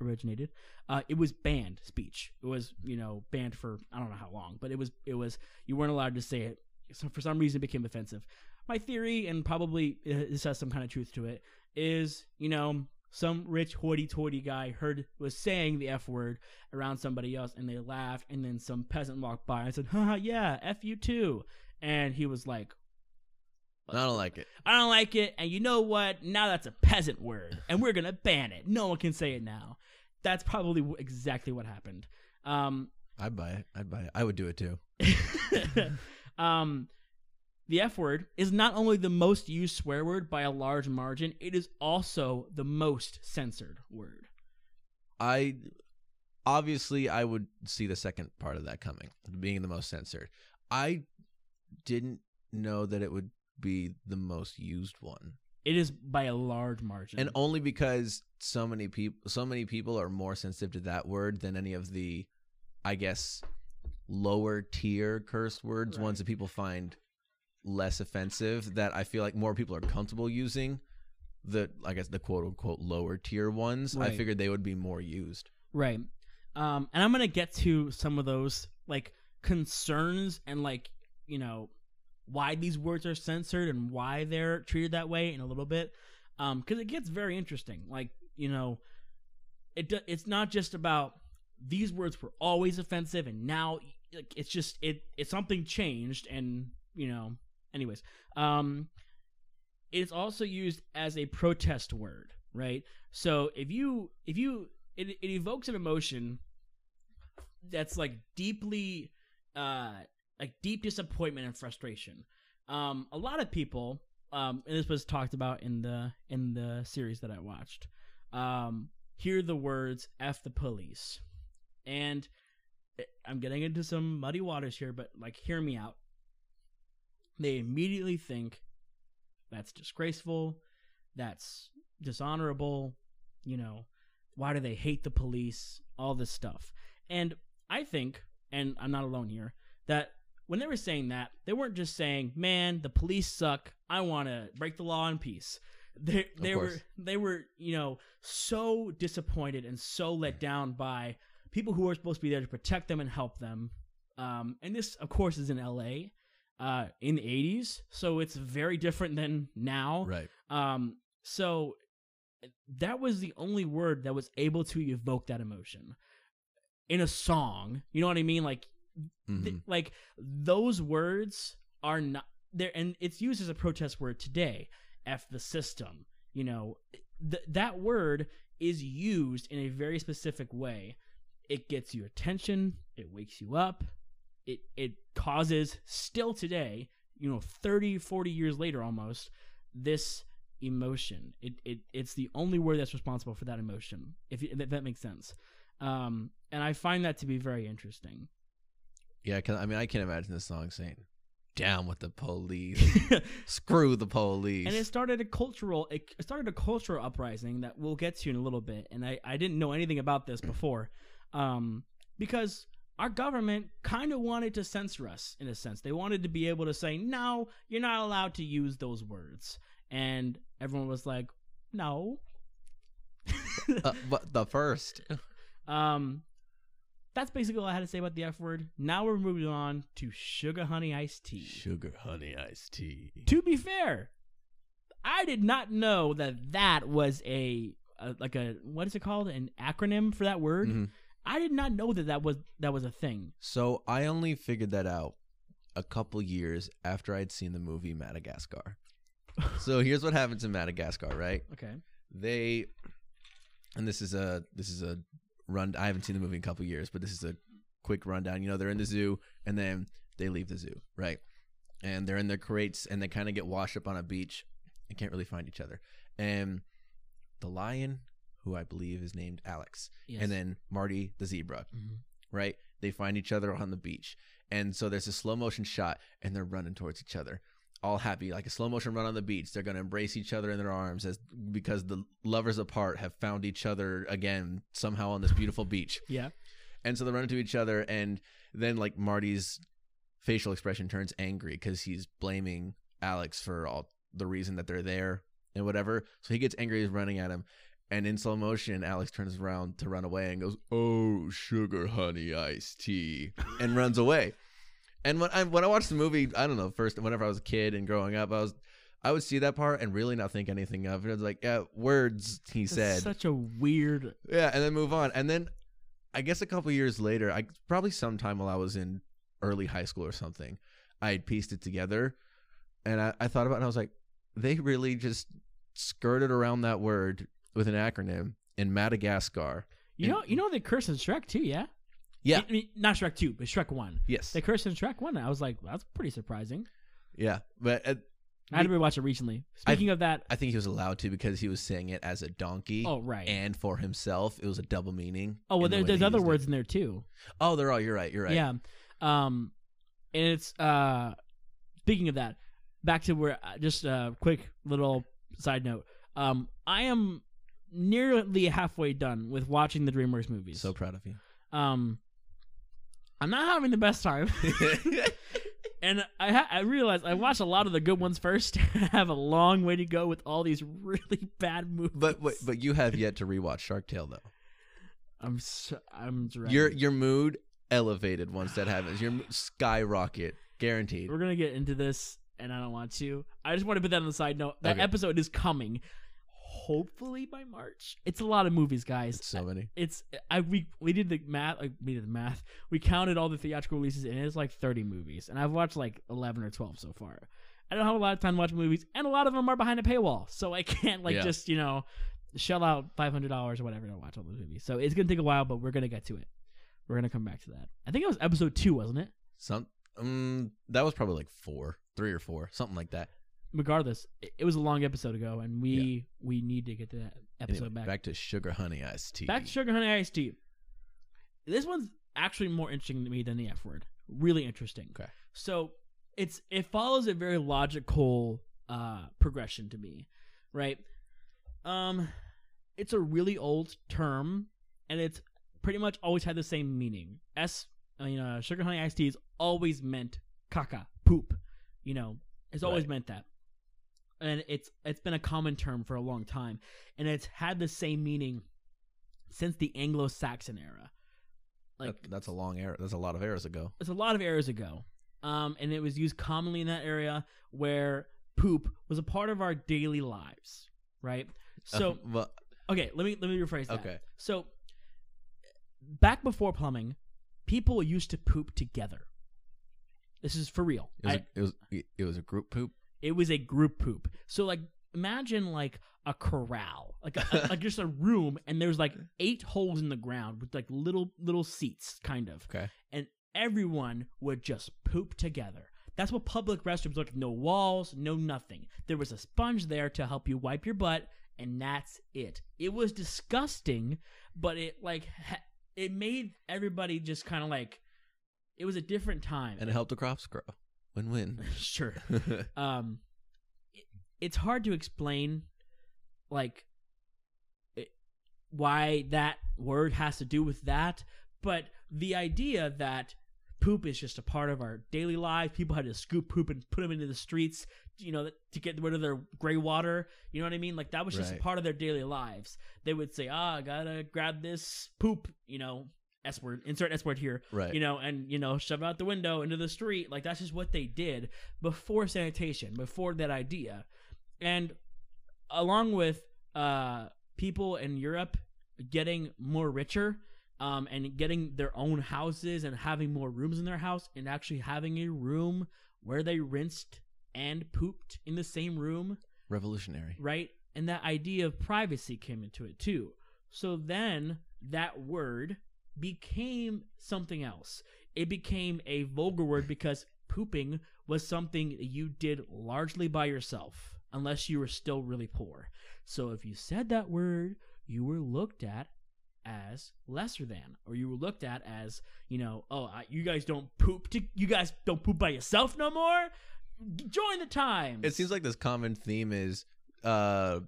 originated. Uh, it was banned speech. It was, you know, banned for I don't know how long, but it was, it was, you weren't allowed to say it. So for some reason, it became offensive. My theory, and probably uh, this has some kind of truth to it, is, you know, some rich hoity-toity guy heard was saying the f word around somebody else, and they laughed, and then some peasant walked by and said, "Haha, yeah, f you too," and he was like, I don't like it. I don't like it, and you know what? Now that's a peasant word, and we're gonna ban it. No one can say it now. That's probably exactly what happened. Um, I'd buy it. I'd buy it. I would do it too. [LAUGHS] um, the F word is not only the most used swear word by a large margin, it is also the most censored word. I obviously I would see the second part of that coming, being the most censored. I didn't know that it would be the most used one. It is by a large margin. And only because so many people so many people are more sensitive to that word than any of the I guess lower tier curse words, Right. ones that people find less offensive that I feel like more people are comfortable using the I guess the quote unquote lower tier ones. I figured they would be more used. Right. Um, and I'm gonna get to some of those like concerns and like you know why these words are censored and why they're treated that way in a little bit, um, because it gets very interesting. Like you know, it it's not just about these words were always offensive and now like it's just it it's something changed and you know anyways um it's also used as a protest word right so if you if you it it evokes an emotion that's like deeply uh like deep disappointment and frustration. Um a lot of people um and this was talked about in the in the series that I watched. Um hear the words F the police. And I'm getting into some muddy waters here, but like hear me out. They immediately think that's disgraceful, that's dishonorable, you know, why do they hate the police, all this stuff. And I think, and I'm not alone here, that when they were saying that, they weren't just saying, "Man, the police suck. I want to break the law in peace." They they were they were, you know, so disappointed and so let down by people who are supposed to be there to protect them and help them. Um, and this, of course, is in L.A. Uh, in the '80s, so it's very different than now. Right. Um, so that was the only word that was able to evoke that emotion in a song. You know what I mean? Like, th- Mhm. like those words are not there, and it's used as a protest word today. F the system. You know, th- that word is used in a very specific way. It gets your attention. It wakes you up. It it causes still today, you know, 30, 40 years later almost, this emotion. It it it's the only word that's responsible for that emotion. If, if that makes sense. Um, and I find that to be very interesting. Yeah, 'cause, I mean, I can't imagine this song saying, "Down with the police, [LAUGHS] screw the police." and it started a cultural it started a cultural uprising that we'll get to in a little bit and i, I didn't know anything about this before. Um, because our government kind of wanted to censor us in a sense. They wanted to be able to say no you're not allowed to use those words. And everyone was like no. Uh, but the first, [LAUGHS] um that's basically all i had to say about the f word now we're moving on to sugar honey iced tea sugar honey iced tea. to be fair, I did not know that that was a, a like a what is it called an acronym for that word. Mhm. I did not know that that was that was a thing. So I only figured that out a couple years after I'd seen the movie Madagascar. [LAUGHS] so here's what happens in Madagascar, right? Okay. They and this is a this is a run I haven't seen the movie in a couple years, but this is a quick rundown. You know, they're in the zoo and then they leave the zoo, right? And they're in their crates and they kind of get washed up on a beach and can't really find each other. And the lion, who I believe is named Alex, Yes. and then Marty the zebra, Mhm. right? They find each other on the beach. And so there's a slow motion shot and they're running towards each other. All happy, like a slow motion run on the beach. They're gonna embrace each other in their arms as because the lovers apart have found each other again somehow on this beautiful beach. yeah. And so they run into each other and then like Marty's facial expression turns angry because he's blaming Alex for all the reason that they're there and whatever. So he gets angry, he's running at him. And in slow motion, Alex turns around to run away and goes, "Oh, sugar honey iced tea," and runs away. And when I when I watched the movie, I don't know, first whenever I was a kid and growing up, I was I would see that part and really not think anything of it. I was like, yeah, words he That's said. such a weird. Yeah, and then move on. And then I guess a couple years later, I probably sometime while I was in early high school or something, I had pieced it together and I, I thought about it and I was like, they really just skirted around that word with an acronym in Madagascar. You know, you know they curse in Shrek too, yeah. Yeah. I mean, not Shrek two, but Shrek one. Yes. They curse in Shrek one. I was like, that's pretty surprising. Yeah. But uh, I had to rewatch it recently. Speaking of that, I think he was allowed to because he was saying it as a donkey. oh right. And for himself, it was a double meaning. oh well, in the there's other used it. words in there too. Oh, they're all. You're right. You're right. Yeah. Um, and it's uh, speaking of that, back to where uh, just a quick little side note. Um, I am nearly halfway done with watching the DreamWorks movies. So proud of you. um, I'm not having the best time, [LAUGHS] [LAUGHS] and I ha- I realized I watched a lot of the good ones first. [LAUGHS] I have a long way to go with all these really bad movies. but but but you have yet to rewatch Shark Tale though. I'm so, I'm dreading. Your your mood elevated once that happens. Your skyrocket, guaranteed. We're gonna get into this, and I don't want to. I just want to put that on the side note. That Okay. episode is coming, hopefully by March. It's a lot of movies, guys. It's so many. It's I we we did the math. Like, we did the math. We counted all the theatrical releases, and it's like 30 movies, and I've watched like 11 or 12 so far. I don't have a lot of time to watch movies, and a lot of them are behind a paywall, so I [LAUGHS] can't like Yeah. just you know. shell out five hundred dollars or whatever to watch all those movies. So it's gonna take a while, but we're gonna get to it. We're gonna come back to that. I think it was episode two, wasn't it? Some um that was probably like four, three or four, something like that. Regardless, it, it was a long episode ago, and we we need to get to that episode Anyway, back. back to sugar honey iced tea. Back to Sugar Honey Iced Tea. This one's actually more interesting to me than the F word. Really interesting. Okay. So it's it follows a very logical uh progression to me, right? Um it's a really old term and it's pretty much always had the same meaning. S I mean uh, sugar honey iced tea has always meant caca, poop. You know, it's always Right. meant that. And it's it's been a common term for a long time and it's had the same meaning since the Anglo-Saxon era. Like That- that's a long era. That's a lot of eras ago. it's a lot of eras ago. Um, and it was used commonly in that area where poop was a part of our daily lives, right? So [LAUGHS] Uh, okay, let me let me rephrase that. okay. So back before plumbing, people used to poop together. This is for real. It was, I- a, it was it was a group poop. It was a group poop. So like imagine like a corral, like a, like [LAUGHS] just a room, and there's like eight holes in the ground with like little little seats, kind of. Okay. And everyone would just poop together. That's what public restrooms look like. No walls, no nothing. There was a sponge there to help you wipe your butt, and that's it. It was disgusting, but it like ha- it made everybody just kind of like it was a different time. And it helped the crops grow. Win win. [LAUGHS] sure [LAUGHS] um it, it's hard to explain like it, why that word has to do with that but the idea that poop is just a part of our daily lives people had to scoop poop and put them into the streets you know to get rid of their gray water you know what i mean like that was just Right. a part of their daily lives they would say ah i gotta grab this poop you know s word insert s word here right. you know, and you know, shove out the window into the street. Like that's just what they did before sanitation, before that idea, and along with uh, people in Europe getting more richer. Um, and getting their own houses and having more rooms in their house and actually having a room where they rinsed and pooped in the same room Revolutionary. right? And that idea of privacy came into it too. So then that word became something else. It became a vulgar word because pooping was something you did largely by yourself, unless you were still really poor. So if you said that word, you were looked at as lesser than, or you were looked at as, you know, oh, I, you guys don't poop. To, you guys don't poop by yourself no more. Join the times. It seems like this common theme is uh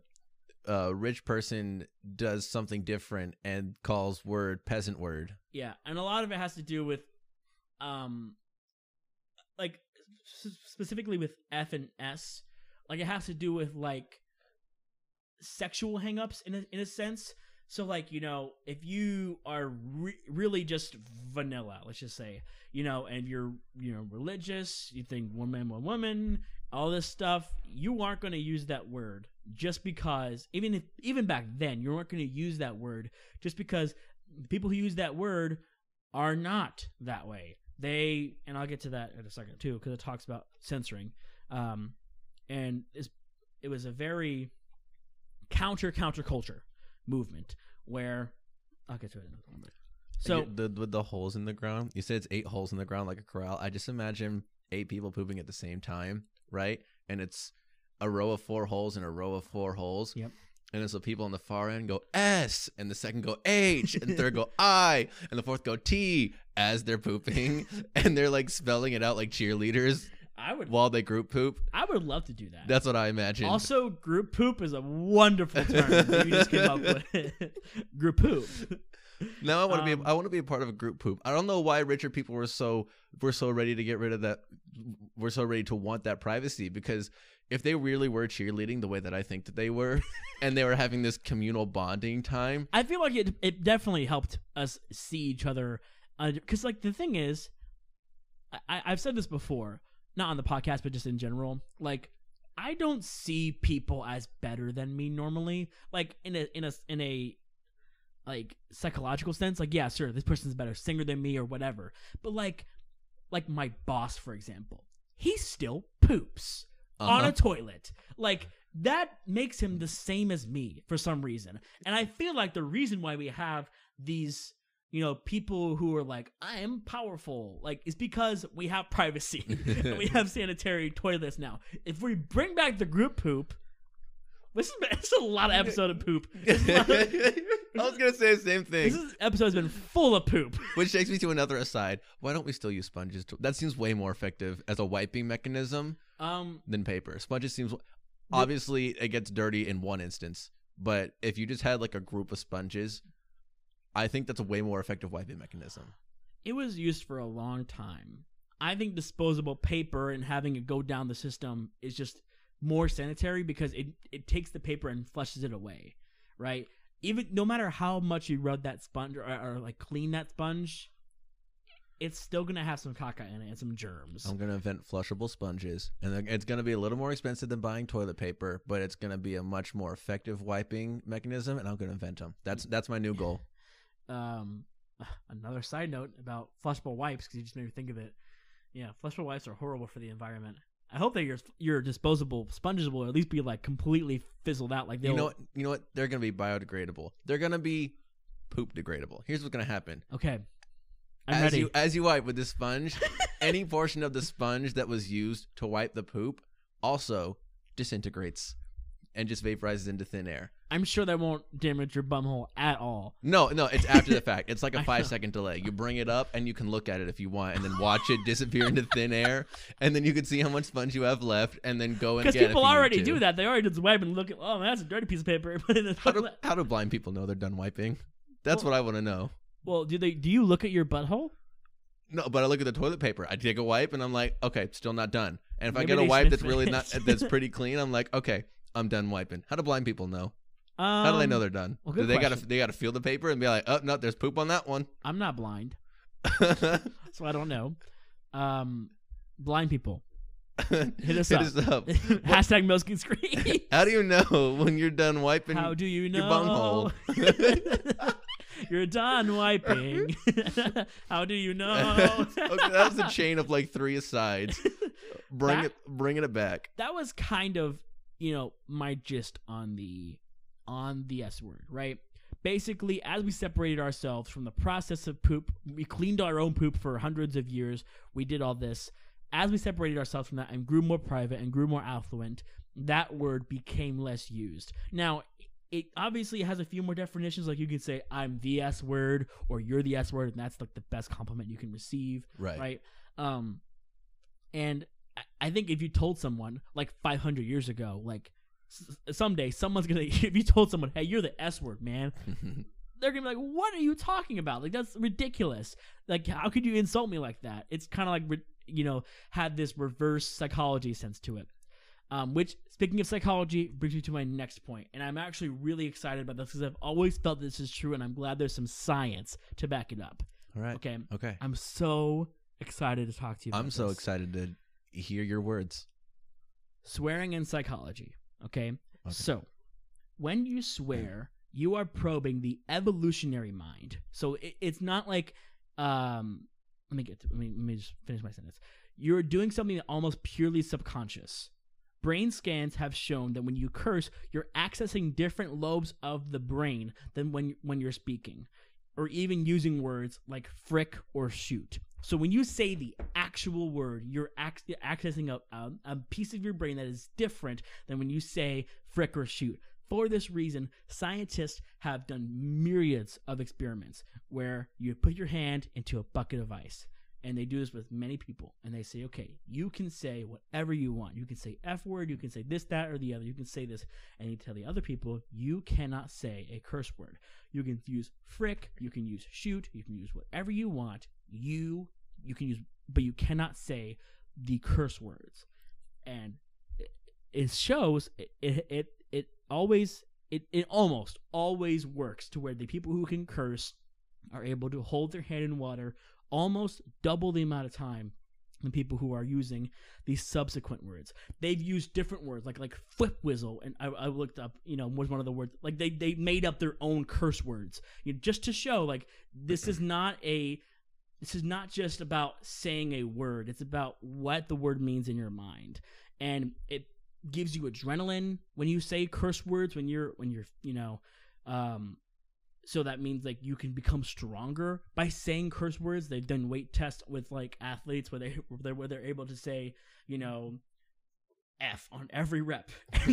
a rich person does something different and calls word peasant word. Yeah, and a lot of it has to do with, um, like specifically with F and S, like it has to do with like sexual hangups in a in a sense. So like you know, if you are re- really just vanilla, let's just say, you know, and you're you know religious, you think one man one woman, all this stuff, you aren't going to use that word just because even if even back then you weren't going to use that word just because people who use that word are not that way. They and I'll get to that in a second too because it talks about censoring, um, and it's, it was a very counter counterculture movement where I'll get to it in a moment. So the with the holes in the ground. You said it's eight holes in the ground like a corral. I just imagine eight people pooping at the same time, right? And it's a row of four holes and a row of four holes. Yep. And then so people on the far end go S, and the second go H, and the third go [LAUGHS] I, and the fourth go T as they're pooping, [LAUGHS] and they're like spelling it out like cheerleaders I would while they group poop. I would love to do that. That's what I imagine. also, group poop is a wonderful term that you just came up [LAUGHS] with. group poop. Now I want to Um, be. I want to be a part of a group poop. I don't know why richer people were so were so ready to get rid of that. We're so ready to want that privacy because if they really were cheerleading the way that I think that they were, [LAUGHS] and they were having this communal bonding time, I feel like it it definitely helped us see each other because like the thing is, I I've said this before, not on the podcast but just in general. Like I don't see people as better than me normally. Like in a in a in a like psychological sense. Like yeah, sure, this person's a better singer than me or whatever. But like like my boss for example, he still poops on Uh-huh. a toilet. Like that makes him the same as me for some reason. And I feel like the reason why we have these, you know, people who are like, I am powerful, like, is because we have privacy. and [LAUGHS] we [LAUGHS] have sanitary toilets now. If we bring back the group poop, this is a lot of episode of poop. [LAUGHS] This, is a lot of- I was gonna say the same thing. this is, episode's been full of poop. [LAUGHS] Which takes me to another aside. Why don't we still use sponges? To, that seems way more effective as a wiping mechanism Um, than paper. Sponges seems obviously it gets dirty in one instance, but if you just had like a group of sponges, I think that's a way more effective wiping mechanism. it was used for a long time. I think disposable paper and having it go down the system is just more sanitary because it it takes the paper and flushes it away, right? Even no matter how much you rub that sponge or, or like clean that sponge, it's still gonna have some caca in it and some germs. I'm gonna invent flushable sponges, and it's gonna be a little more expensive than buying toilet paper, but it's gonna be a much more effective wiping mechanism, and I'm gonna invent them. That's that's my new goal. um, [SIGHS] another side note about flushable wipes because you just made me think of it. Yeah, flushable wipes are horrible for the environment. I hope that your your disposable sponges will at least be like completely fizzled out. Like they'll You know what? You know what? They're gonna be biodegradable. They're gonna be poop degradable. Here's what's gonna happen. okay. I'm as ready. you as you wipe with the sponge, [LAUGHS] any portion of the sponge that was used to wipe the poop also disintegrates and just vaporizes into thin air. I'm sure that won't damage your bumhole at all. No, no, it's after the fact. It's like a [LAUGHS] five second delay. You bring it up and you can look at it if you want, and then watch it disappear into thin air, and then you can see how much sponge you have left, and then go and Because get it if people already do that. They already just wipe and look at, oh, man, that's a dirty piece of paper. [LAUGHS] Put it in the How do, how do blind people know they're done wiping? That's Well- what I want to know. Well, do they? Do you look at your butthole? No, but I look at the toilet paper. I take a wipe and I'm like, okay, still not done. And if I get a wipe that's really not that's [LAUGHS] pretty clean, I'm like, okay, I'm done wiping. How do blind people know? Um, How do they know they're done? well, do they gotta they gotta feel the paper and be like, oh no, there's poop on that one. I'm not blind, [LAUGHS] so I don't know. Um, blind people, [LAUGHS] hit us Hit up. us up. [LAUGHS] Hashtag milk and screen. How do you know when you're done wiping? How do you know? your bunghole. You're done wiping. How do you know? okay, that was a chain of like three asides. Bring That- it, bringing it back. that was kind of you know my gist on the on the S word, right? Basically, as we separated ourselves from the process of poop, we cleaned our own poop for hundreds of years. We did all this. As we separated ourselves from that and grew more private and grew more affluent, that word became less used. Now, it obviously has a few more definitions. Like you can say, "I'm the S word" or "You're the S word," and that's like the best compliment you can receive Right. right? Um, and I- think if you told someone like 500 years ago, like s- someday someone's gonna, [LAUGHS] if you told someone, hey, you're the S word, man, [LAUGHS] they're gonna be like, what are you talking about? Like that's ridiculous. Like how could you insult me like that? It's kind of like re- you know had this reverse psychology sense to it. Um, which, speaking of psychology, brings me to my next point, and I'm actually really excited about this because I've always felt this is true, and I'm glad there's some science to back it up. All right. Okay, Okay. I'm so excited to talk to you. About I'm so this. excited to hear your words. Swearing in psychology. Okay? Okay. So, when you swear, you are probing the evolutionary mind. So it, it's not like, um, let me get to, let me, let me just finish my sentence. You're doing something almost purely subconscious. Brain scans have shown that when you curse, you're accessing different lobes of the brain than when when you're speaking, or even using words like frick or shoot. So when you say the actual word, you're ac- accessing a, a, a piece of your brain that is different than when you say frick or shoot. For this reason, scientists have done myriads of experiments where you put your hand into a bucket of ice. And they do this with many people. And they say, okay, you can say whatever you want. You can say F word, you can say this, that, or the other. You can say this. And you tell the other people, you cannot say a curse word. You can use frick, you can use shoot, you can use whatever you want. You you can use but you cannot say the curse words. And it, it shows it it it, always it, it almost always works to where the people who can curse are able to hold their hand in water almost double the amount of time than people who are using these subsequent words. They've used different words like like flip whistle, and I, I looked up, you know, was one of the words like they they made up their own curse words, you know, just to show like this is not a this is not just about saying a word; it's about what the word means in your mind, and it gives you adrenaline when you say curse words when you're when you're you know um so that means like you can become stronger by saying curse words. They've done weight tests with like athletes where they where they're, where they're able to say you know f on every rep. [LAUGHS]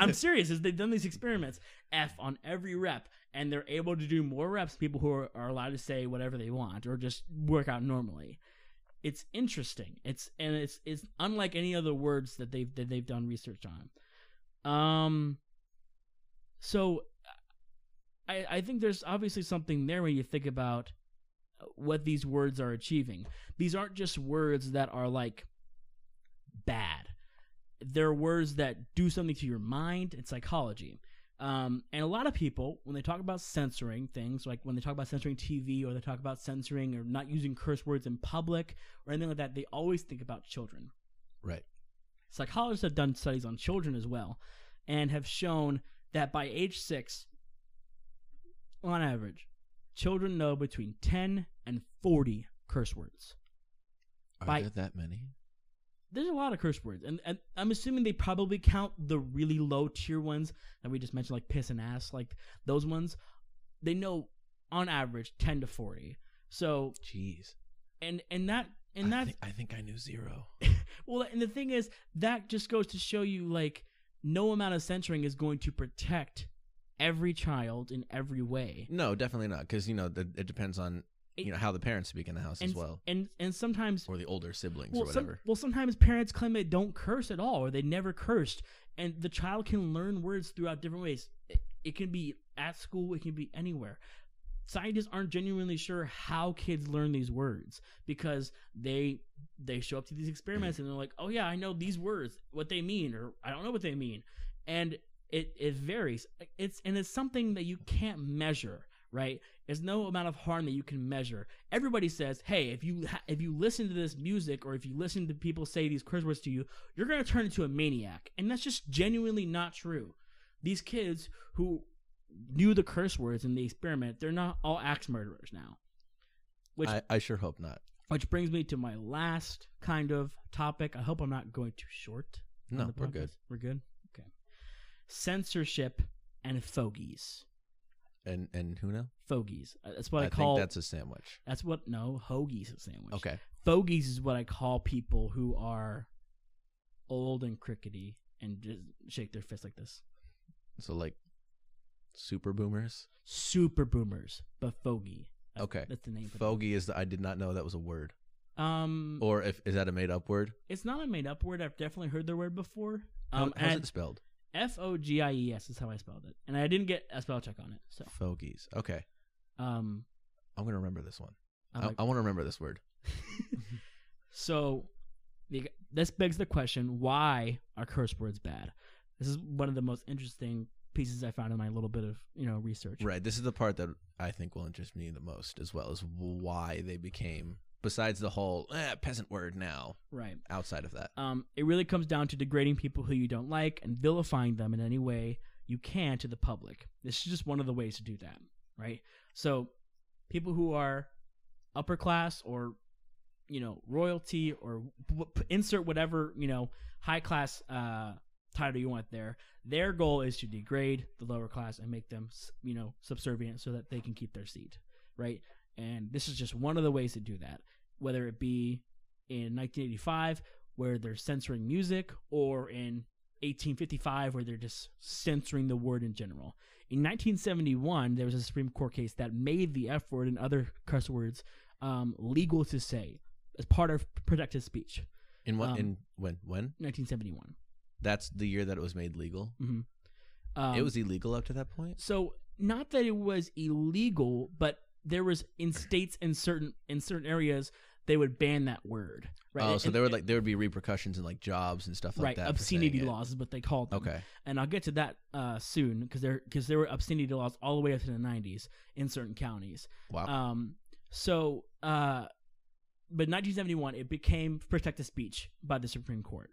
I'm serious. They've done these experiments. F on every rep and they're able to do more reps people who are, are allowed to say whatever they want or just work out normally. It's interesting. It's and it's it's unlike any other words that they've that they've done research on. Um so i i think there's obviously something there when you think about what these words are achieving. These aren't just words that are like bad. They're words that do something to your mind and psychology um, and a lot of people, when they talk about censoring things, like when they talk about censoring TV or they talk about censoring or not using curse words in public or anything like that, they always think about children. Right. Psychologists have done studies on children as well and have shown that by age six, on average, children know between 10 and 40 curse words. Are By- there that many? There's a lot of curse words, and, and I'm assuming they probably count the really low tier ones that we just mentioned, like piss and ass, like those ones. They know on average 10 to 40. So, Jeez. and and that and I that think, I think I knew zero. [LAUGHS] well, and the thing is that just goes to show you like no amount of censoring is going to protect every child in every way. No, definitely not. Because you know the, it depends on you know how the parents speak in the house and as well, and and sometimes or the older siblings well, or some- whatever. well, sometimes parents claim they don't curse at all, or they never cursed, and the child can learn words throughout different ways. It, it can be at school, it can be anywhere. Scientists aren't genuinely sure how kids learn these words because they they show up to these experiments mm-hmm. and they're like, "Oh yeah, I know these words, what they mean, or I don't know what they mean," and it it varies. It's and it's something that you can't measure, right? There's no amount of harm that you can measure. Everybody says, "Hey, if you ha- if you listen to this music or if you listen to people say these curse words to you, you're going to turn into a maniac." And that's just genuinely not true. These kids who knew the curse words in the experiment, they're not all axe murderers now. Which I, I sure hope not. which brings me to my last kind of topic. I hope I'm not going too short. No, we're good. We're good. Okay. Censorship and fogies. And and who now? Fogies. Uh, That's what I, I call. think that's a sandwich. That's what no hoagies a sandwich. Okay. Fogies is what I call people who are old and crickety and just shake their fist like this. So like super boomers. Super boomers, but fogey. That's, Okay. that's the name. for. Fogey is the I did not know that was a word. Um, Or if is that a made up word? it's not a made up word. I've definitely heard the word before. How, Um, how's it spelled? F O G I E S is how I spelled it, and I didn't get a spell check on it. So, Fogies. Okay. um, I'm gonna remember this one. I, like- I want to remember this word. [LAUGHS] so the, this begs the question: Why are curse words bad? This is one of the most interesting pieces I found in my little bit of you know research. Right. This is the part that I think will interest me the most, as well as why they became. Besides the whole eh, peasant word now, Right. outside of that, Um, it really comes down to degrading people who you don't like and vilifying them in any way you can to the public. This is just one of the ways to do that, right? So, people who are upper class or you know royalty or insert whatever you know high class uh, title you want there. Their goal is to degrade the lower class and make them you know subservient so that they can keep their seat, right? And this is just one of the ways to do that, whether it be in 1985 where they're censoring music or in 1855 where they're just censoring the word in general. In 1971, there was a Supreme Court case that made the F word and other curse words um, legal to say as part of protected speech. in what um, in when when 1971. that's the year that it was made legal. hmm Um, it was illegal up to that point. so not that it was illegal, but there was in states in certain in certain areas they would ban that word. Right. Oh, so there would like there would be repercussions in like jobs and stuff like right that. obscenity laws is what they called them. Okay. and I'll get to that uh, soon because there because there were obscenity laws all the way up to the 90s in certain counties. Wow. Um, so, uh, but 1971 it became protected speech by the Supreme Court.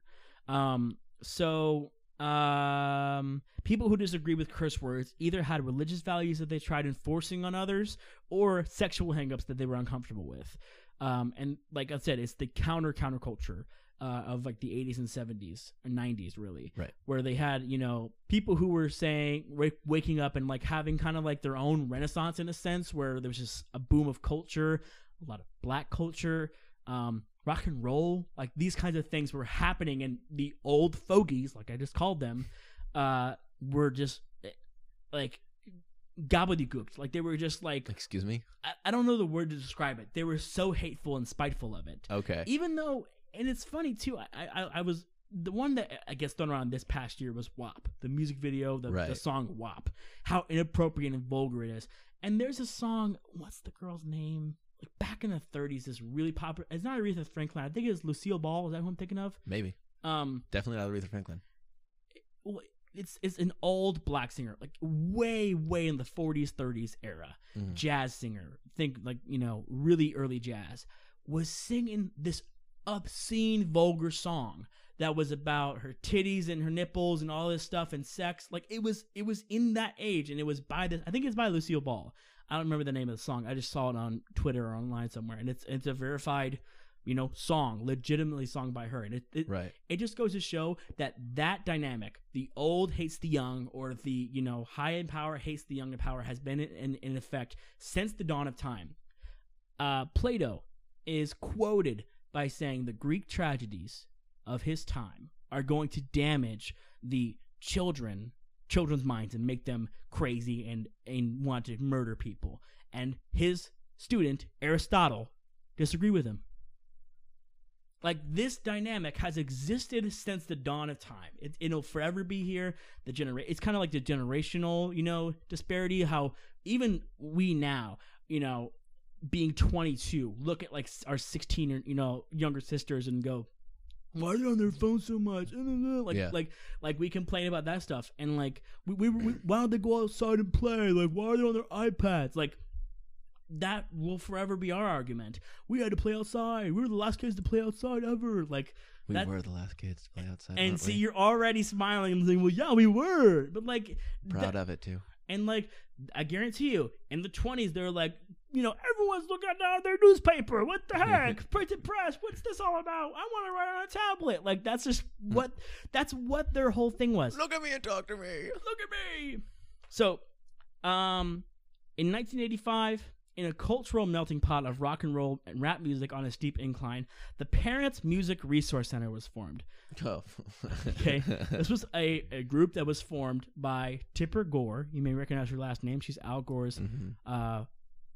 Um, so um, people who disagree with curse words either had religious values that they tried enforcing on others or sexual hangups that they were uncomfortable with. Um, and like I said, it's the counter counterculture. uh, of like the 80s and 70s and 90s really Right. where they had you know people who were saying wa- waking up and like having kind of like their own renaissance in a sense where there was just a boom of culture a lot of black culture um rock and roll like these kinds of things were happening and the old fogies like i just called them uh were just eh, like gobbledygooked. Like they were just like Excuse me. I, I don't know the word to describe it. They were so hateful and spiteful of it. Okay. even though and it's funny too I, I i was the one that i guess thrown around this past year was wap the music video the, the song wap. How inappropriate and vulgar it is. And there's a song what's the girl's name like back in the 30s this really popular it's not aretha franklin i think it's lucille ball is that who i'm thinking of Maybe. um Definitely not Aretha Franklin. well, it's it's an old black singer like way way in the 40s 30s era Mhm. jazz singer, think like, you know, really early jazz, was singing this obscene, vulgar song that was about her titties and her nipples and all this stuff and sex. Like it was it was in that age and it was by this I think it's by Lucille Ball. I don't remember the name of the song. I just saw it on Twitter or online somewhere. And it's it's a verified, you know, song, legitimately sung by her. And it, it Right. it just goes to show that that dynamic the old hates the young or the you know high in power hates the young in power has been in, in, in effect since the dawn of time uh, plato is quoted by saying the greek tragedies of his time are going to damage the children children's minds and make them crazy and and want to murder people and his student aristotle disagreed with him like this dynamic has existed since the dawn of time. It, it'll forever be here. The genera- It's kind of like the generational, you know, disparity. How even we now, you know, being 22, look at like our 16 or you know younger sisters and go, why are they on their phone so much? Uh, uh, uh, like, Yeah. like, like we complain about that stuff, and like, we, we, we, why don't they go outside and play? Like, why are they on their iPads? Like, that will forever be our argument. We had to play outside. We were the last kids to play outside ever. Like, We that- were the last kids to play outside. and see, we? you're already smiling and saying, "Well, yeah, we were," but like, proud that- of it too. and like, I guarantee you, in the 20s, they're like, you know, everyone's looking down their newspaper. What the heck? Printed press. What's this all about? I want to write on a tablet. Like, that's just what. That's what their whole thing was. Look at me and talk to me. Look at me. So, um, in 1985, in a cultural melting pot of rock and roll and rap music on a steep incline, the Parents Music Resource Center was formed. Oh. Okay, [LAUGHS] this was a, a group that was formed by Tipper Gore. You may recognize her last name. She's Al Gore's Mhm. uh,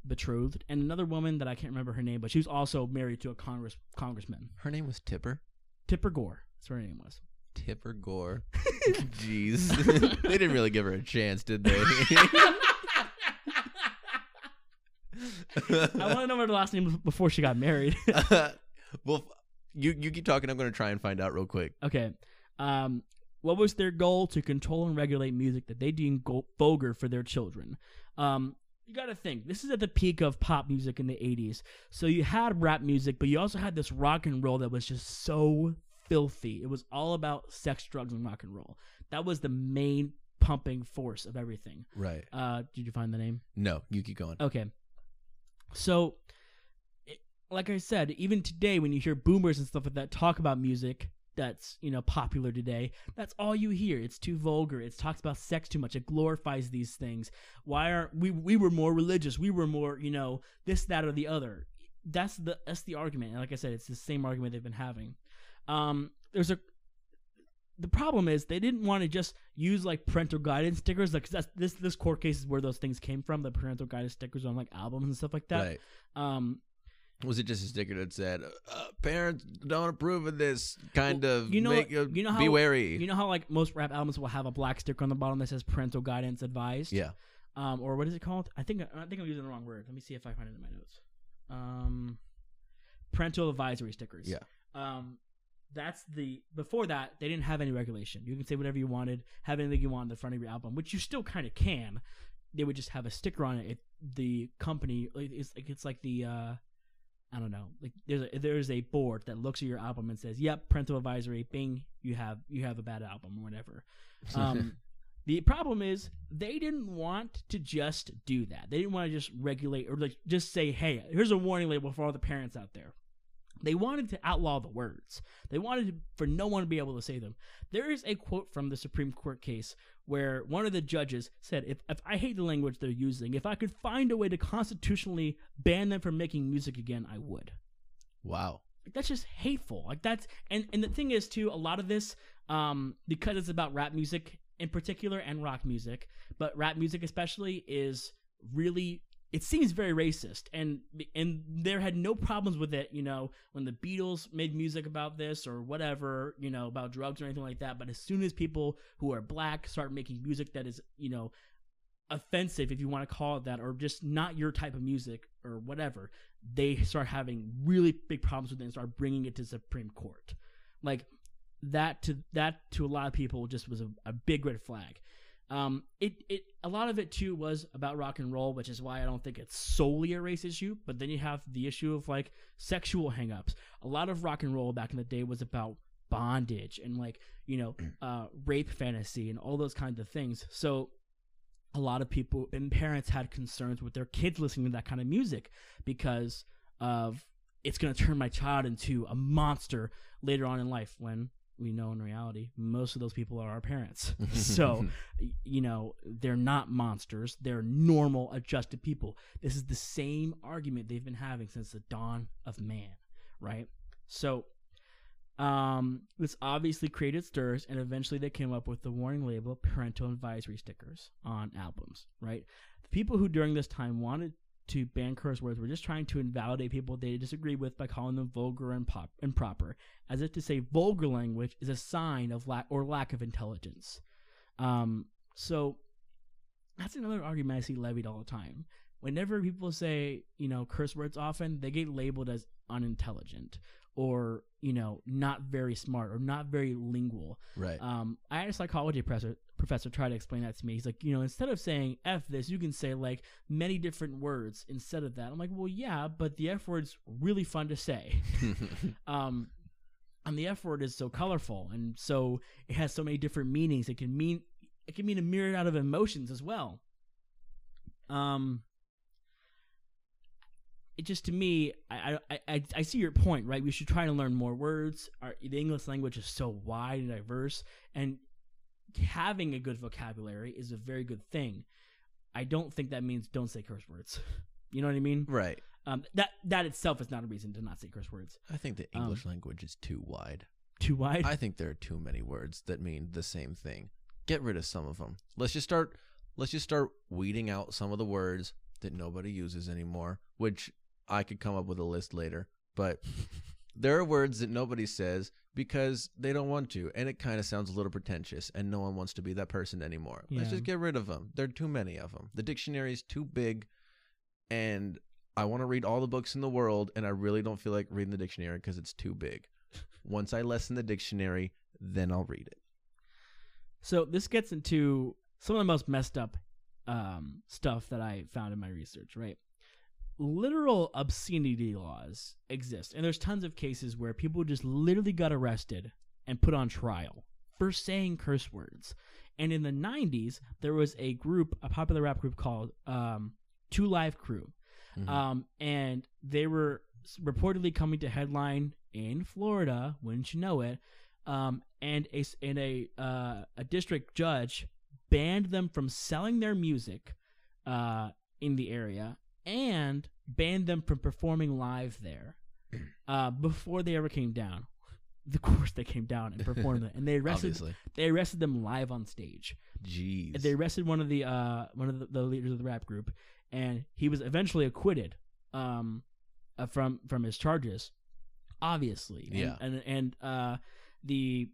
betrothed, and another woman that I can't remember her name, but she was also married to a congress congressman. Her name was Tipper. Tipper Gore. That's what her name was. Tipper Gore. [LAUGHS] Jeez. [LAUGHS] they didn't really give her a chance, did they? I want to know her last name before she got married. [LAUGHS] well, you you keep talking. I'm going to try and find out real quick. Okay. Um, what was their goal to control and regulate music that they deemed go- vulgar for their children? Um, you got to think this is at the peak of pop music in the 80s. So you had rap music, but you also had this rock and roll that was just so filthy. It was all about sex, drugs, and rock and roll. That was the main pumping force of everything. Right. Uh, did you find the name? No, you keep going. Okay. So, it, like I said, even today, when you hear boomers and stuff like that talk about music that's you know popular today, that's all you hear. It's too vulgar. It talks about sex too much. It glorifies these things. Why aren't we? We were more religious. We were more you know this, that, or the other. That's the that's the argument. And like I said, it's the same argument they've been having. Um, there's a the problem is they didn't want to just use like parental guidance stickers like that's this this court case is where those things came from the parental guidance stickers on like albums and stuff like that Right. um Was it just a sticker that said, uh, "Parents don't approve of this kind Well, of"? you know- make, uh, you know how, be wary. you know how like most rap albums will have a black sticker on the bottom that says parental guidance advised yeah. um or what is it called i think i think i'm using the wrong word let me see if i find it in my notes um parental advisory stickers Yeah. um that's the before that they didn't have any regulation you can say whatever you wanted have anything you want on the front of your album which you still kind of can they would just have a sticker on it if the company it's like it's like the uh I don't know. Like there's a there's a board that looks at your album and says, "Yep, parental advisory. Bing, you have you have a bad album or whatever." [LAUGHS] Um, the problem is they didn't want to just do that. They didn't want to just regulate or like just say, "Hey, here's a warning label for all the parents out there." They wanted to outlaw the words. They wanted to, for no one to be able to say them. There is a quote from the Supreme Court case where one of the judges said, if, if I hate the language they're using, if I could find a way to constitutionally ban them from making music again, I would. Wow. Like, that's just hateful. Like that's and and the thing is too, a lot of this, um, because it's about rap music in particular and rock music, but rap music especially is really it seems very racist and and there had no problems with it you know when the beatles made music about this or whatever you know about drugs or anything like that but as soon as people who are black start making music that is you know offensive if you want to call it that or just not your type of music or whatever they start having really big problems with it and start bringing it to supreme court. Like that to that to a lot of people just was a, a big red flag um, it it a lot of it too was about rock and roll, which is why I don't think it's solely a race issue. But then you have the issue of like sexual hangups. A lot of rock and roll back in the day was about bondage and like you know uh, rape fantasy and all those kinds of things. So a lot of people and parents had concerns with their kids listening to that kind of music because of it's going to turn my child into a monster later on in life when we know in reality most of those people are our parents. [LAUGHS] So you know they're not monsters. They're normal adjusted people. This is the same argument they've been having since the dawn of man right? So um this obviously created stirs and eventually they came up with the warning label parental advisory stickers on albums right? The people who during this time wanted to ban curse words. We're just trying to invalidate people they disagree with by calling them vulgar and pop improper, as if to say vulgar language is a sign of lack or lack of intelligence. Um, so that's another argument I see levied all the time. Whenever people say, you know, curse words often, they get labeled as unintelligent or, you know, not very smart or not very lingual. Right. Um, I had a psychology professor professor try to explain that to me. He's like, you know, instead of saying F this, you can say like many different words instead of that. I'm like, well, yeah, but the F word's really fun to say. [LAUGHS] [LAUGHS] um, and the F word is so colorful and so it has so many different meanings. It can mean it can mean a myriad out of emotions as well. Um, it just to me, I, I I I see your point, right? We should try to learn more words. Our the English language is so wide and diverse, and having a good vocabulary is a very good thing. I don't think that means don't say curse words. [LAUGHS] You know what I mean? right. Um, that that itself is not a reason to not say curse words. I think the Um, English language is too wide. Too wide. I think there are too many words that mean the same thing. Get rid of some of them. Let's just start let's just start weeding out some of the words that nobody uses anymore, which I could come up with a list later, but [LAUGHS] there are words that nobody says because they don't want to and it kind of sounds a little pretentious and no one wants to be that person anymore. Let's just get rid of them. There are too many of them. The dictionary is too big and I want to read all the books in the world and I really don't feel like reading the dictionary because it's too big. [LAUGHS] Once I lessen the dictionary, then I'll read it. So this gets into some of the most messed up um, stuff that I found in my research. Right, literal obscenity laws exist, and there's tons of cases where people just literally got arrested and put on trial for saying curse words. And in the '90s, there was a group, a popular rap group called um, Two Live Crew, Mhm. um, and they were reportedly coming to headline in Florida. Wouldn't you know it? Um, and a and a uh, a district judge banned them from selling their music uh, in the area and banned them from performing live there [CLEARS THROAT] uh, before they ever came down. Of course, they came down and performed it, and they [LAUGHS] arrested Obviously. they arrested them live on stage. Jeez. They arrested one of the uh one of the, the leaders of the rap group, and he was eventually acquitted um uh, from from his charges. Obviously, and, Yeah. and and uh the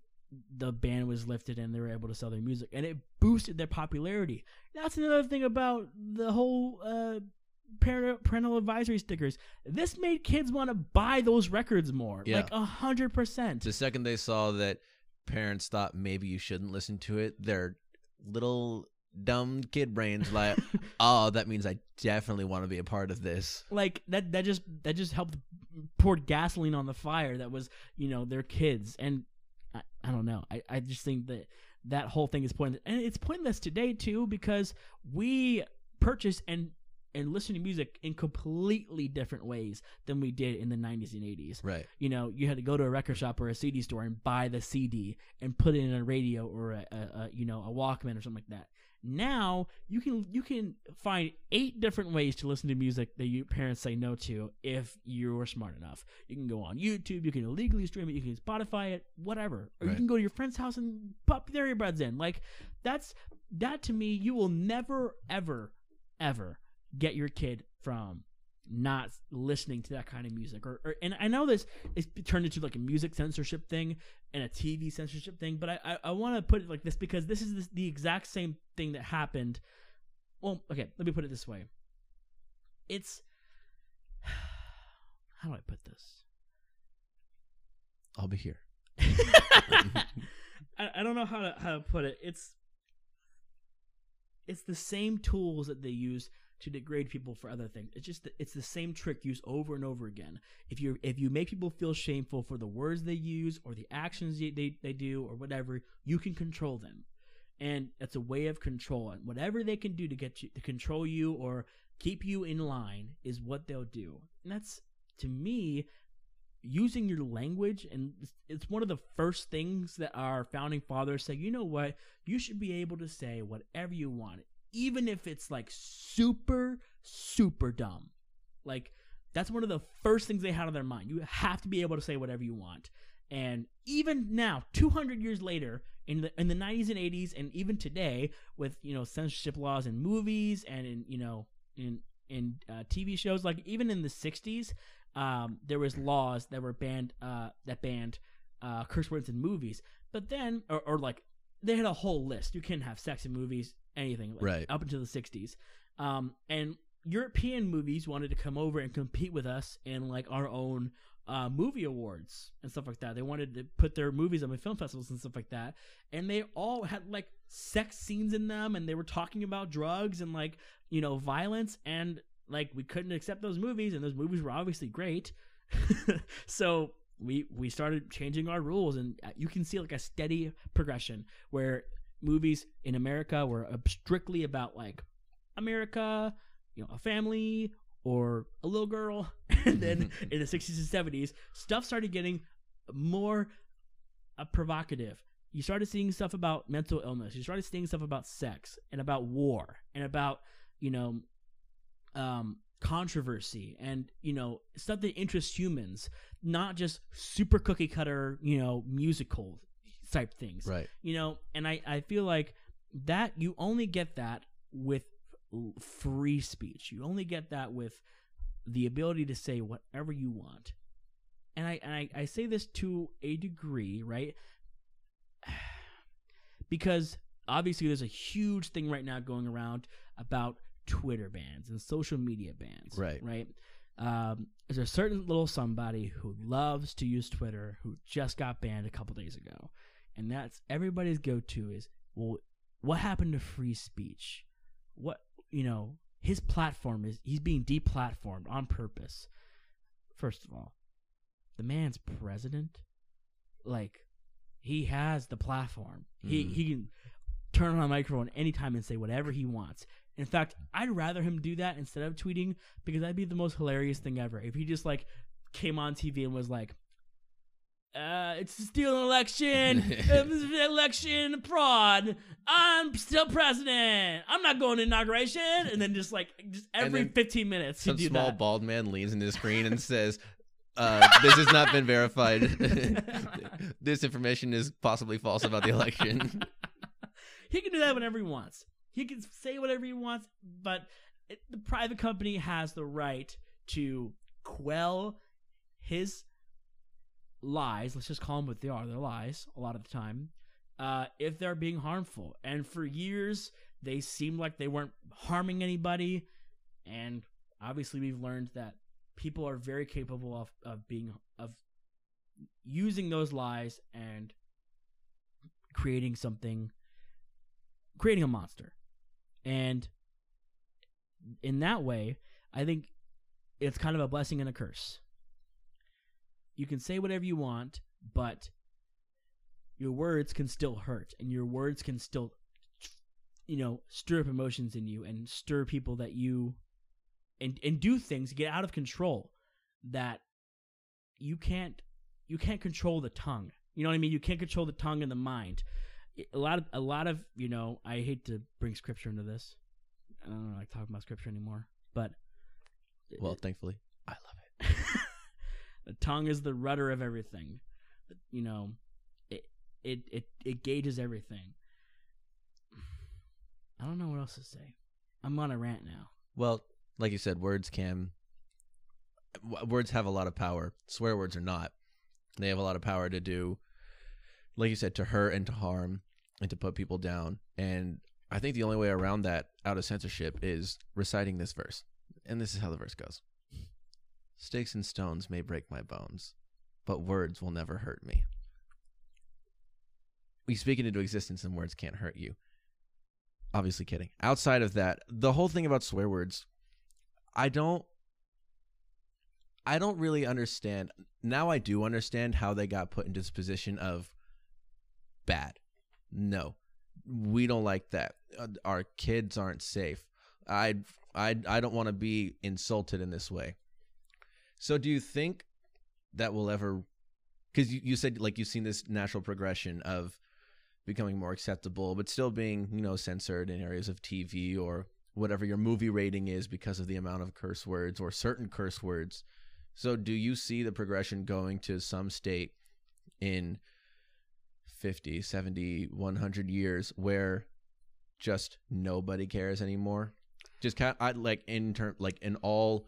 the ban was lifted and they were able to sell their music and it boosted their popularity. That's another thing about the whole uh parental, advisory stickers. This made kids want to buy those records more, Yeah. like a hundred percent. the second they saw that parents thought maybe you shouldn't listen to it, their little dumb kid brains like, [LAUGHS] oh, that means I definitely want to be a part of this. like that that just that just helped pour gasoline on the fire that was you know their kids and I, I don't know I, I just think that that whole thing is pointless and it's pointless today too because we purchase and and listen to music in completely different ways than we did in the 90s and 80s. Right. You know, you had to go to a record shop or a CD store and buy the CD and put it in a radio or a, a, a you know a Walkman or something like that. Now you can you can find eight different ways to listen to music that your parents say no to if you're smart enough. You can go on YouTube, you can illegally stream it, you can Spotify it, whatever, or you can go to your friend's house and pop their earbuds in. Like that's that to me. You will never ever ever get your kid from not listening to that kind of music or, or and I know this is turned into like a music censorship thing and a TV censorship thing, but I I, I want to put it like this because this is this, the exact same thing that happened. Well, okay, let me put it this way. It's [SIGHS] how do I put this? I'll be here. [LAUGHS] I, I don't know how to how to put it. It's it's the same tools that they use to degrade people for other things. It's just it's the same trick used over and over again. If you if you make people feel shameful for the words they use or the actions they, they, they do or whatever, you can control them. And it's a way of control. And whatever they can do to get you to control you or keep you in line is what they'll do. And that's to me using your language and it's- one of the first things that our founding fathers say you know what you should be able to say whatever you want even if it's like super super dumb like that's one of the first things they had on their mind you have to be able to say whatever you want and even now 200 years later in the in the 90s and 80s and even today with you know censorship laws in movies and in you know in in uh, TV shows like even in the 60s um, there was laws that were banned uh, that banned uh, curse words in movies. But then, or, or like they had a whole list. You can't have sex in movies, anything, like, Right. Up until the '60s, um, and European movies wanted to come over and compete with us in like our own uh, movie awards and stuff like that. They wanted to put their movies on the film festivals and stuff like that, and they all had like sex scenes in them, and they were talking about drugs and like you know violence and like we couldn't accept those movies and those movies were obviously great [LAUGHS] so we we started changing our rules and uh, you can see like a steady progression where movies in america were uh, strictly about like america you know a family or a little girl. [LAUGHS] And then in the 60s and 70s stuff started getting more uh, provocative. You started seeing stuff about mental illness. You started seeing stuff about sex and about war and about you know um controversy and you know stuff that interests humans not just super cookie cutter you know musical type things. Right. you know and i i feel like that you only get that with free speech. You only get that with the ability to say whatever you want. And i and i, I say this to a degree right? [SIGHS] Because obviously there's a huge thing right now going around about twitter bans and social media bans Right. right? Um, there's a certain little somebody who loves to use Twitter who just got banned a couple days ago, and that's everybody's go-to is well, what happened to free speech? What you know, his platform is he's being deplatformed on purpose. First of all, the man's president, like he has the platform. He Mhm. he can turn on a microphone anytime and say whatever he wants. In fact, I'd rather him do that instead of tweeting because that'd be the most hilarious thing ever. If he just like came on TV and was like, uh, it's a stealing election, [LAUGHS] election fraud. I'm still president. I'm not going to inauguration, and then just like just every 15 minutes he Some small that. bald man leans into the screen and [LAUGHS] says, uh, "This has not been verified. [LAUGHS] this information is possibly false about the election." he can do that whenever he wants. He can say whatever he wants, but it, the private company has the right to quell his lies. Let's just call them what they are. They're lies a lot of the time. Uh, if they're being harmful, and for years they seemed like they weren't harming anybody, and obviously we've learned that people are very capable of of being of using those lies and creating something creating a monster. And in that way, I think it's kind of a blessing and a curse. You can say whatever you want, but your words can still hurt and your words can still you know, stir up emotions in you and stir people that you and and do things get out of control that you can't you can't control the tongue. You know what I mean? You can't control the tongue and the mind. A lot of a lot of you know. I hate to bring scripture into this. I don't like talking about scripture anymore, but Well, thankfully, I love it. The tongue is the rudder of everything. You know, it it it it gauges everything. [SIGHS] I don't know what else to say. I'm on a rant now. Well, like you said, words can. Words have a lot of power. Swear words are not. They have a lot of power to do, like you said, to hurt and to harm and to put people down. And I think the only way around that, out of censorship, is reciting this verse. And this is how the verse goes Sticks and stones may break my bones, but words will never hurt me. We speak it into existence, and words can't hurt you obviously kidding. Outside of that, the whole thing about swear words, I don't I don't really understand. Now I do understand how they got put into this position of bad. No. We don't like that. Uh, Our kids aren't safe. I I I don't want to be insulted in this way. So do you think that will ever cuz you, you said like you've seen this natural progression of becoming more acceptable, but still being, you know, censored in areas of TV or whatever your movie rating is because of the amount of curse words or certain curse words. So, do you see the progression going to some state in 50, 70, 100 years where just nobody cares anymore? Just kind of, I like in term like in all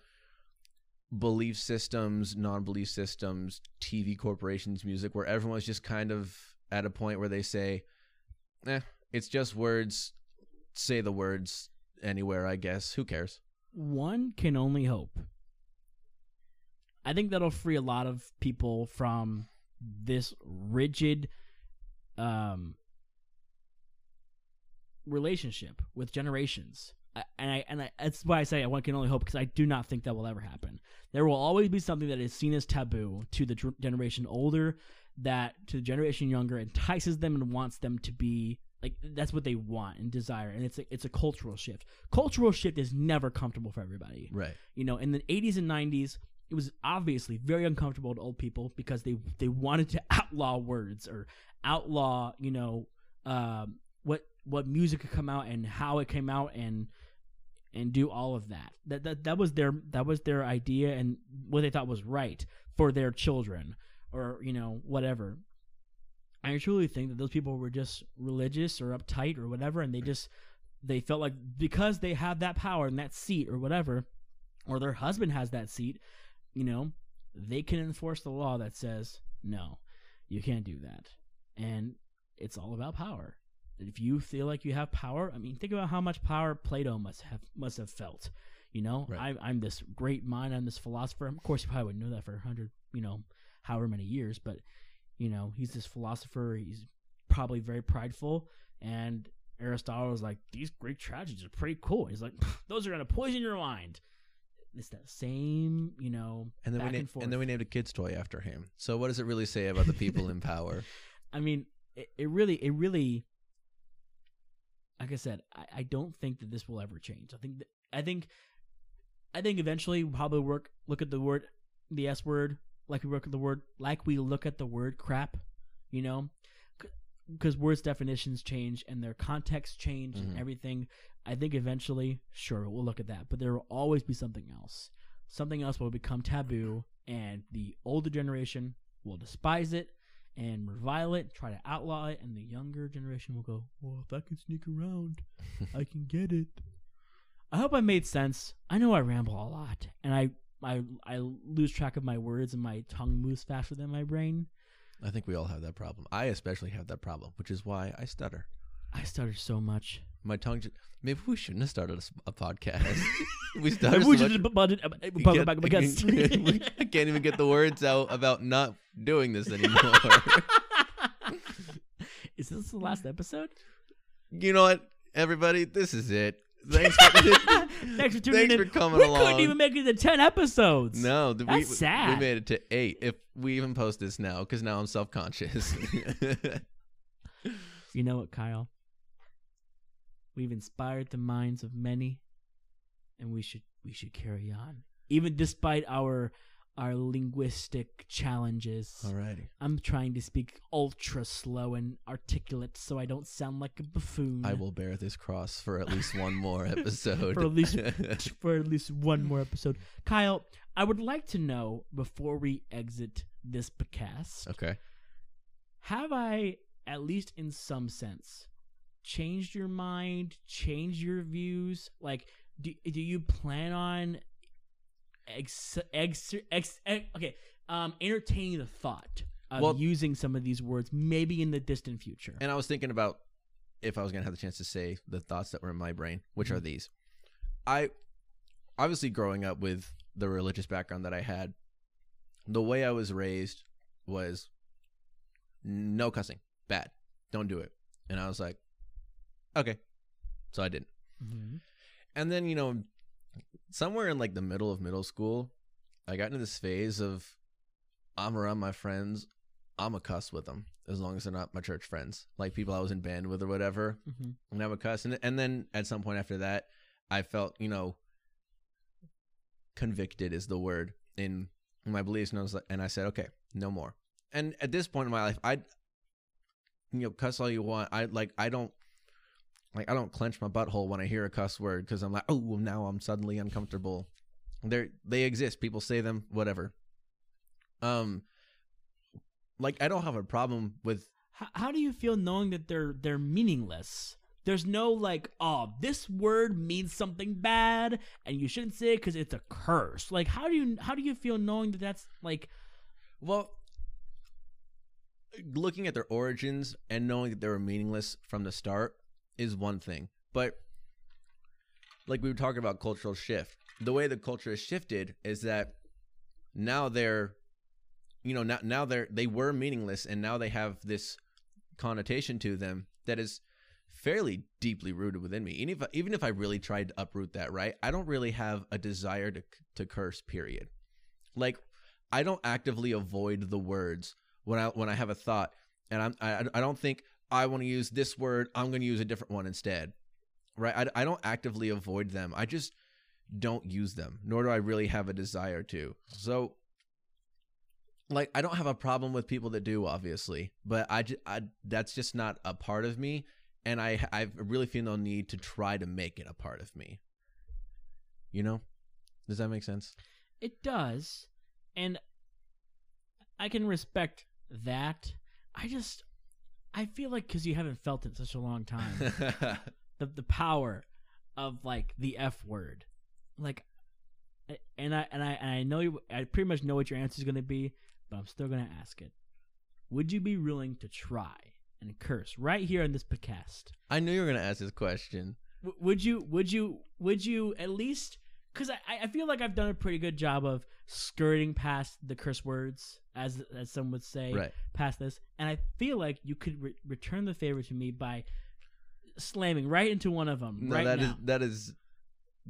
belief systems, non-belief systems, TV corporations, music where everyone everyone's just kind of at a point where they say, eh, it's just words. Say the words anywhere, I guess. Who cares? One can only hope. I think that'll free a lot of people from this rigid um relationship with generations. And I and I, that's why I say I one can only hope because I do not think that will ever happen. There will always be something that is seen as taboo to the dr- generation older, that to the generation younger entices them and wants them to be like that's what they want and desire, and it's a, it's a cultural shift. Cultural shift is never comfortable for everybody. Right. You know, in the 80s and 90s, it was obviously very uncomfortable to old people because they they wanted to [LAUGHS] outlaw words or outlaw, you know, um, what what music could come out and how it came out and and do all of that. That that that was their that was their idea and what they thought was right for their children or you know whatever. I truly think that those people were just religious or uptight or whatever, and they just they felt like because they have that power and that seat or whatever, or their husband has that seat, you know, they can enforce the law that says no, you can't do that, and it's all about power. If you feel like you have power, I mean, think about how much power Plato must have must have felt. You know, Right. I, I'm this great mind, I'm this philosopher. Of course, you probably wouldn't know that for a hundred, you know, however many years, but you know, he's this philosopher. He's probably very prideful, and Aristotle was like, "These Greek tragedies are pretty cool." He's like, "Those are gonna poison your mind." It's that same, you know, And then back we and na- forth. and then we named a kid's toy after him. So what does it really say about the people in [LAUGHS] power? I mean, it, it really, it really, like I said, I, I don't think that this will ever change. I think, that, I think, I think eventually we'll probably work, look at the word, the S word, like we look at the word, like we look at the word crap, you know, because words definitions change and their context change Mhm. and everything. I think eventually, sure, we'll look at that, but there will always be something else. Something else will become taboo, and the older generation will despise it and revile it, try to outlaw it, and the younger generation will go, "Well, if I can sneak around, I can [LAUGHS] get it." I hope I made sense. I know I ramble a lot, and I I I lose track of my words, and my tongue moves faster than my brain. I think we all have that problem. I especially have that problem, which is why I stutter. I stutter so much. My tongue. Just, maybe we shouldn't have started a podcast. [LAUGHS] [LAUGHS] we started. wish so I much- did budget- uh, [LAUGHS] we can't- because- we even get the words out about not doing this anymore. Is this the last episode? you know what, everybody? This is it. Thanks for, Thanks for tuning thanks in. for coming we along. couldn't even make it to ten episodes. No, th- That's we, sad. we made it to eight. If we even post this now, because now I'm self conscious. You know what, Kyle? We've inspired the minds of many, and we should we should carry on, even despite our our linguistic challenges. Alrighty. I'm trying to speak ultra slow and articulate so I don't sound like a buffoon. I will bear this cross for at least one more [LAUGHS] episode. For at least- [LAUGHS] for at least one more episode. Kyle, I would like to know before we exit this podcast, okay. have I, at least in some sense, changed your mind, changed your views? Like, do, do you plan on ex, ex, ex, ex, okay, um, entertaining the thought of Well- using some of these words maybe in the distant future? And I was thinking about if I was going to have the chance to say the thoughts that were in my brain, which are Mhm. these. I obviously growing up with the religious background that I had, the way I was raised was no cussing, bad, don't do it. And I was like, okay. So I didn't. Mhm. And then, you know, somewhere in like the middle of middle school, I got into this phase of I'm around my friends, I'm a cuss with them as long as they're not my church friends, like people I was in band with or whatever. Mhm. And I'm a cuss. And, and then at some point after that, I felt, you know, convicted is the word in my beliefs. And I was like, and I said, okay, no more. And at this point in my life, I, you know, cuss all you want. I like, I don't, like, I don't clench my butthole when I hear a cuss word because I'm like, oh, now I'm suddenly uncomfortable. They're, they exist. People say them, whatever. Um, like, I don't have a problem with How, how do you feel knowing that they're they're meaningless? There's no like, oh, this word means something bad, and you shouldn't say it because it's a curse. Like, how do you how do you feel knowing that that's like, Well, looking at their origins and knowing that they were meaningless from the start is one thing. But like we were talking about cultural shift, the way the culture has shifted is that now they're you know now now they're they were meaningless and now they have this connotation to them that is fairly deeply rooted within me. Even if even if I really tried to uproot that, right? I don't really have a desire to to curse. Period. Like I don't actively avoid the words when I when I have a thought, and I'm I, I don't think I want to use this word. I'm going to use a different one instead, right? I, I don't actively avoid them. I just don't use them, nor do I really have a desire to. So, like, I don't have a problem with people that do, obviously, but I, just, I that's just not a part of me, and I I really feel no need to try to make it a part of me. You know, does that make sense? it does, and I can respect that. I just I feel like because you haven't felt it in such a long time, [LAUGHS] the the power of like the F word, like, and I and I and I know you. I pretty much know what your answer is going to be, but I'm still going to ask it. Would you be willing to try and curse right here in this podcast? I knew you were gonna ask this question. W- would you? Would you? Would you at least? Because I, I feel like I've done a pretty good job of skirting past the curse words, as as some would say, Right. past this, and I feel like you could re- return the favor to me by slamming right into one of them No, right that is now. that is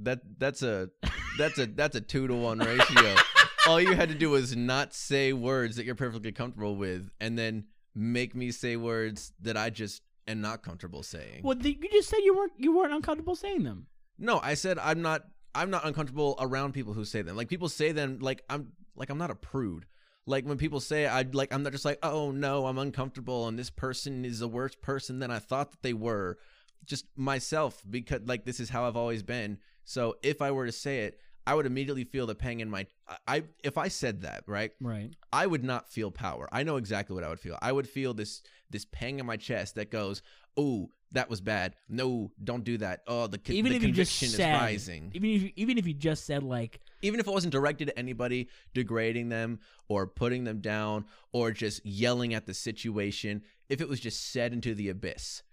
that that's a that's a that's a two to one ratio. [LAUGHS] All you had to do was not say words that you're perfectly comfortable with, and then make me say words that I just am not comfortable saying. well, the, you just said you weren't you weren't uncomfortable saying them. No, I said I'm not. I'm not uncomfortable around people who say them. Like people say them. Like I'm. Like I'm not a prude. Like when people say I like I'm not just like oh no I'm uncomfortable and this person is a worse person than I thought that they were. Just myself because like this is how I've always been. So if I were to say it, I would immediately feel the pang in my. I, I if I said that right, Right. I would not feel power. I know exactly what I would feel. I would feel this this pang in my chest that goes, "Oh, that was bad. No, don't do that. Oh, the, con- Even the if you just conviction said, is rising." even if you, even if you just said like, Even if it wasn't directed at anybody, degrading them or putting them down or just yelling at the situation, if it was just said into the abyss,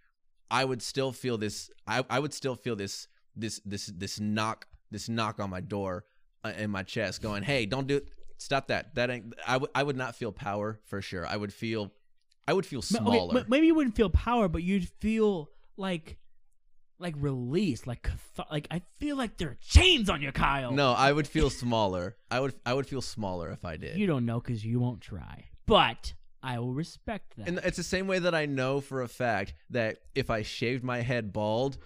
I would still feel this. I I would still feel this this this this knock this knock on my door uh, in my chest, going, "Hey, don't do stop that. That ain't." I would I would not feel power for sure. I would feel I would feel Ma- okay, smaller. maybe you wouldn't feel power, but you'd feel like like release, like like I feel like there are chains on you, Kyle. no, I would feel smaller. I would I would feel smaller if I did. you don't know because you won't try, but I will respect that. And it's the same way that I know for a fact that if I shaved my head bald,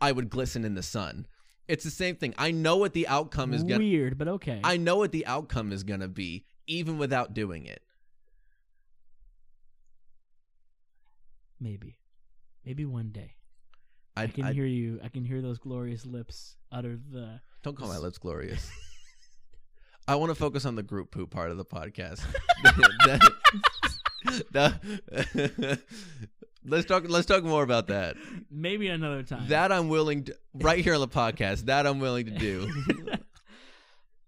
I would glisten in the sun. It's the same thing. I know what the outcome is gonna. Weird, but okay. I know what the outcome is gonna be, even without doing it. Maybe, maybe one day I, I, can I- hear you. I can hear those glorious lips utter the. don't call my lips glorious. [LAUGHS] I want to focus on the group poop part of the podcast. [LAUGHS] [LAUGHS] Let's talk. Let's talk more about that. Maybe another time. That I'm willing to right here on the podcast. That I'm willing to do.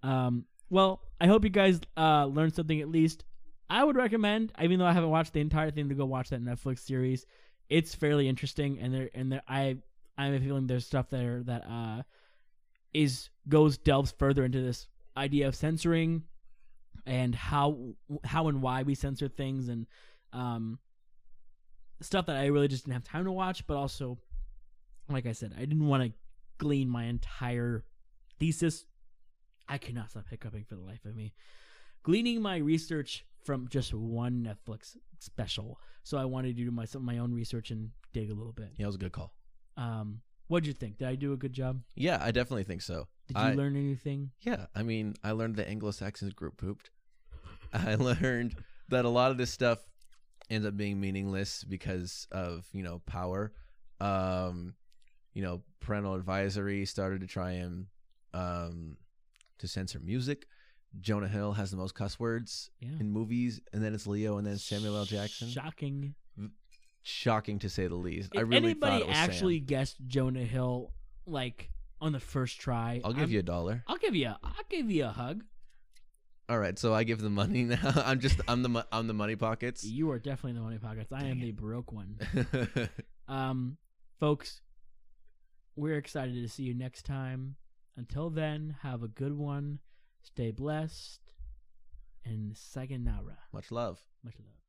um. Well, I hope you guys uh learned something at least. I would recommend, even though I haven't watched the entire thing, to go watch that Netflix series. It's fairly interesting, and there and there I I have a feeling there's stuff there that uh is goes delves further into this idea of censoring and how how and why we censor things and um stuff that I really just didn't have time to watch, but also like I said, I didn't want to glean my entire thesis. I cannot stop hiccuping for the life of me. Gleaning my research from just one Netflix special. So I wanted to do my some my own research and dig a little bit. Yeah, it was a good call. Um what'd you think? Did I do a good job? Yeah, I definitely think so. Did you I- learn anything? Yeah, I mean, I learned the Anglo-Saxons group pooped. [LAUGHS] I learned that a lot of this stuff ends up being meaningless because of you know power. Um, you know, parental advisory started to try and um to censor music. Jonah Hill has the most cuss words Yeah. in movies, and then it's Leo, and then Samuel L. Jackson. Shocking. Shocking to say the least. If I really thought anybody it was actually Sam. guessed Jonah Hill like on the first try, I'll give I'm- you a dollar. I'll give you a, I'll give you a hug. All right, so I give the money [LAUGHS] now. I'm just I'm the I'm the money pockets. You are definitely the money pockets. I am the broke one. [LAUGHS] Um, folks, we're excited to see you next time. Until then, have a good one. Stay blessed. And sayonara. Much love. Much love.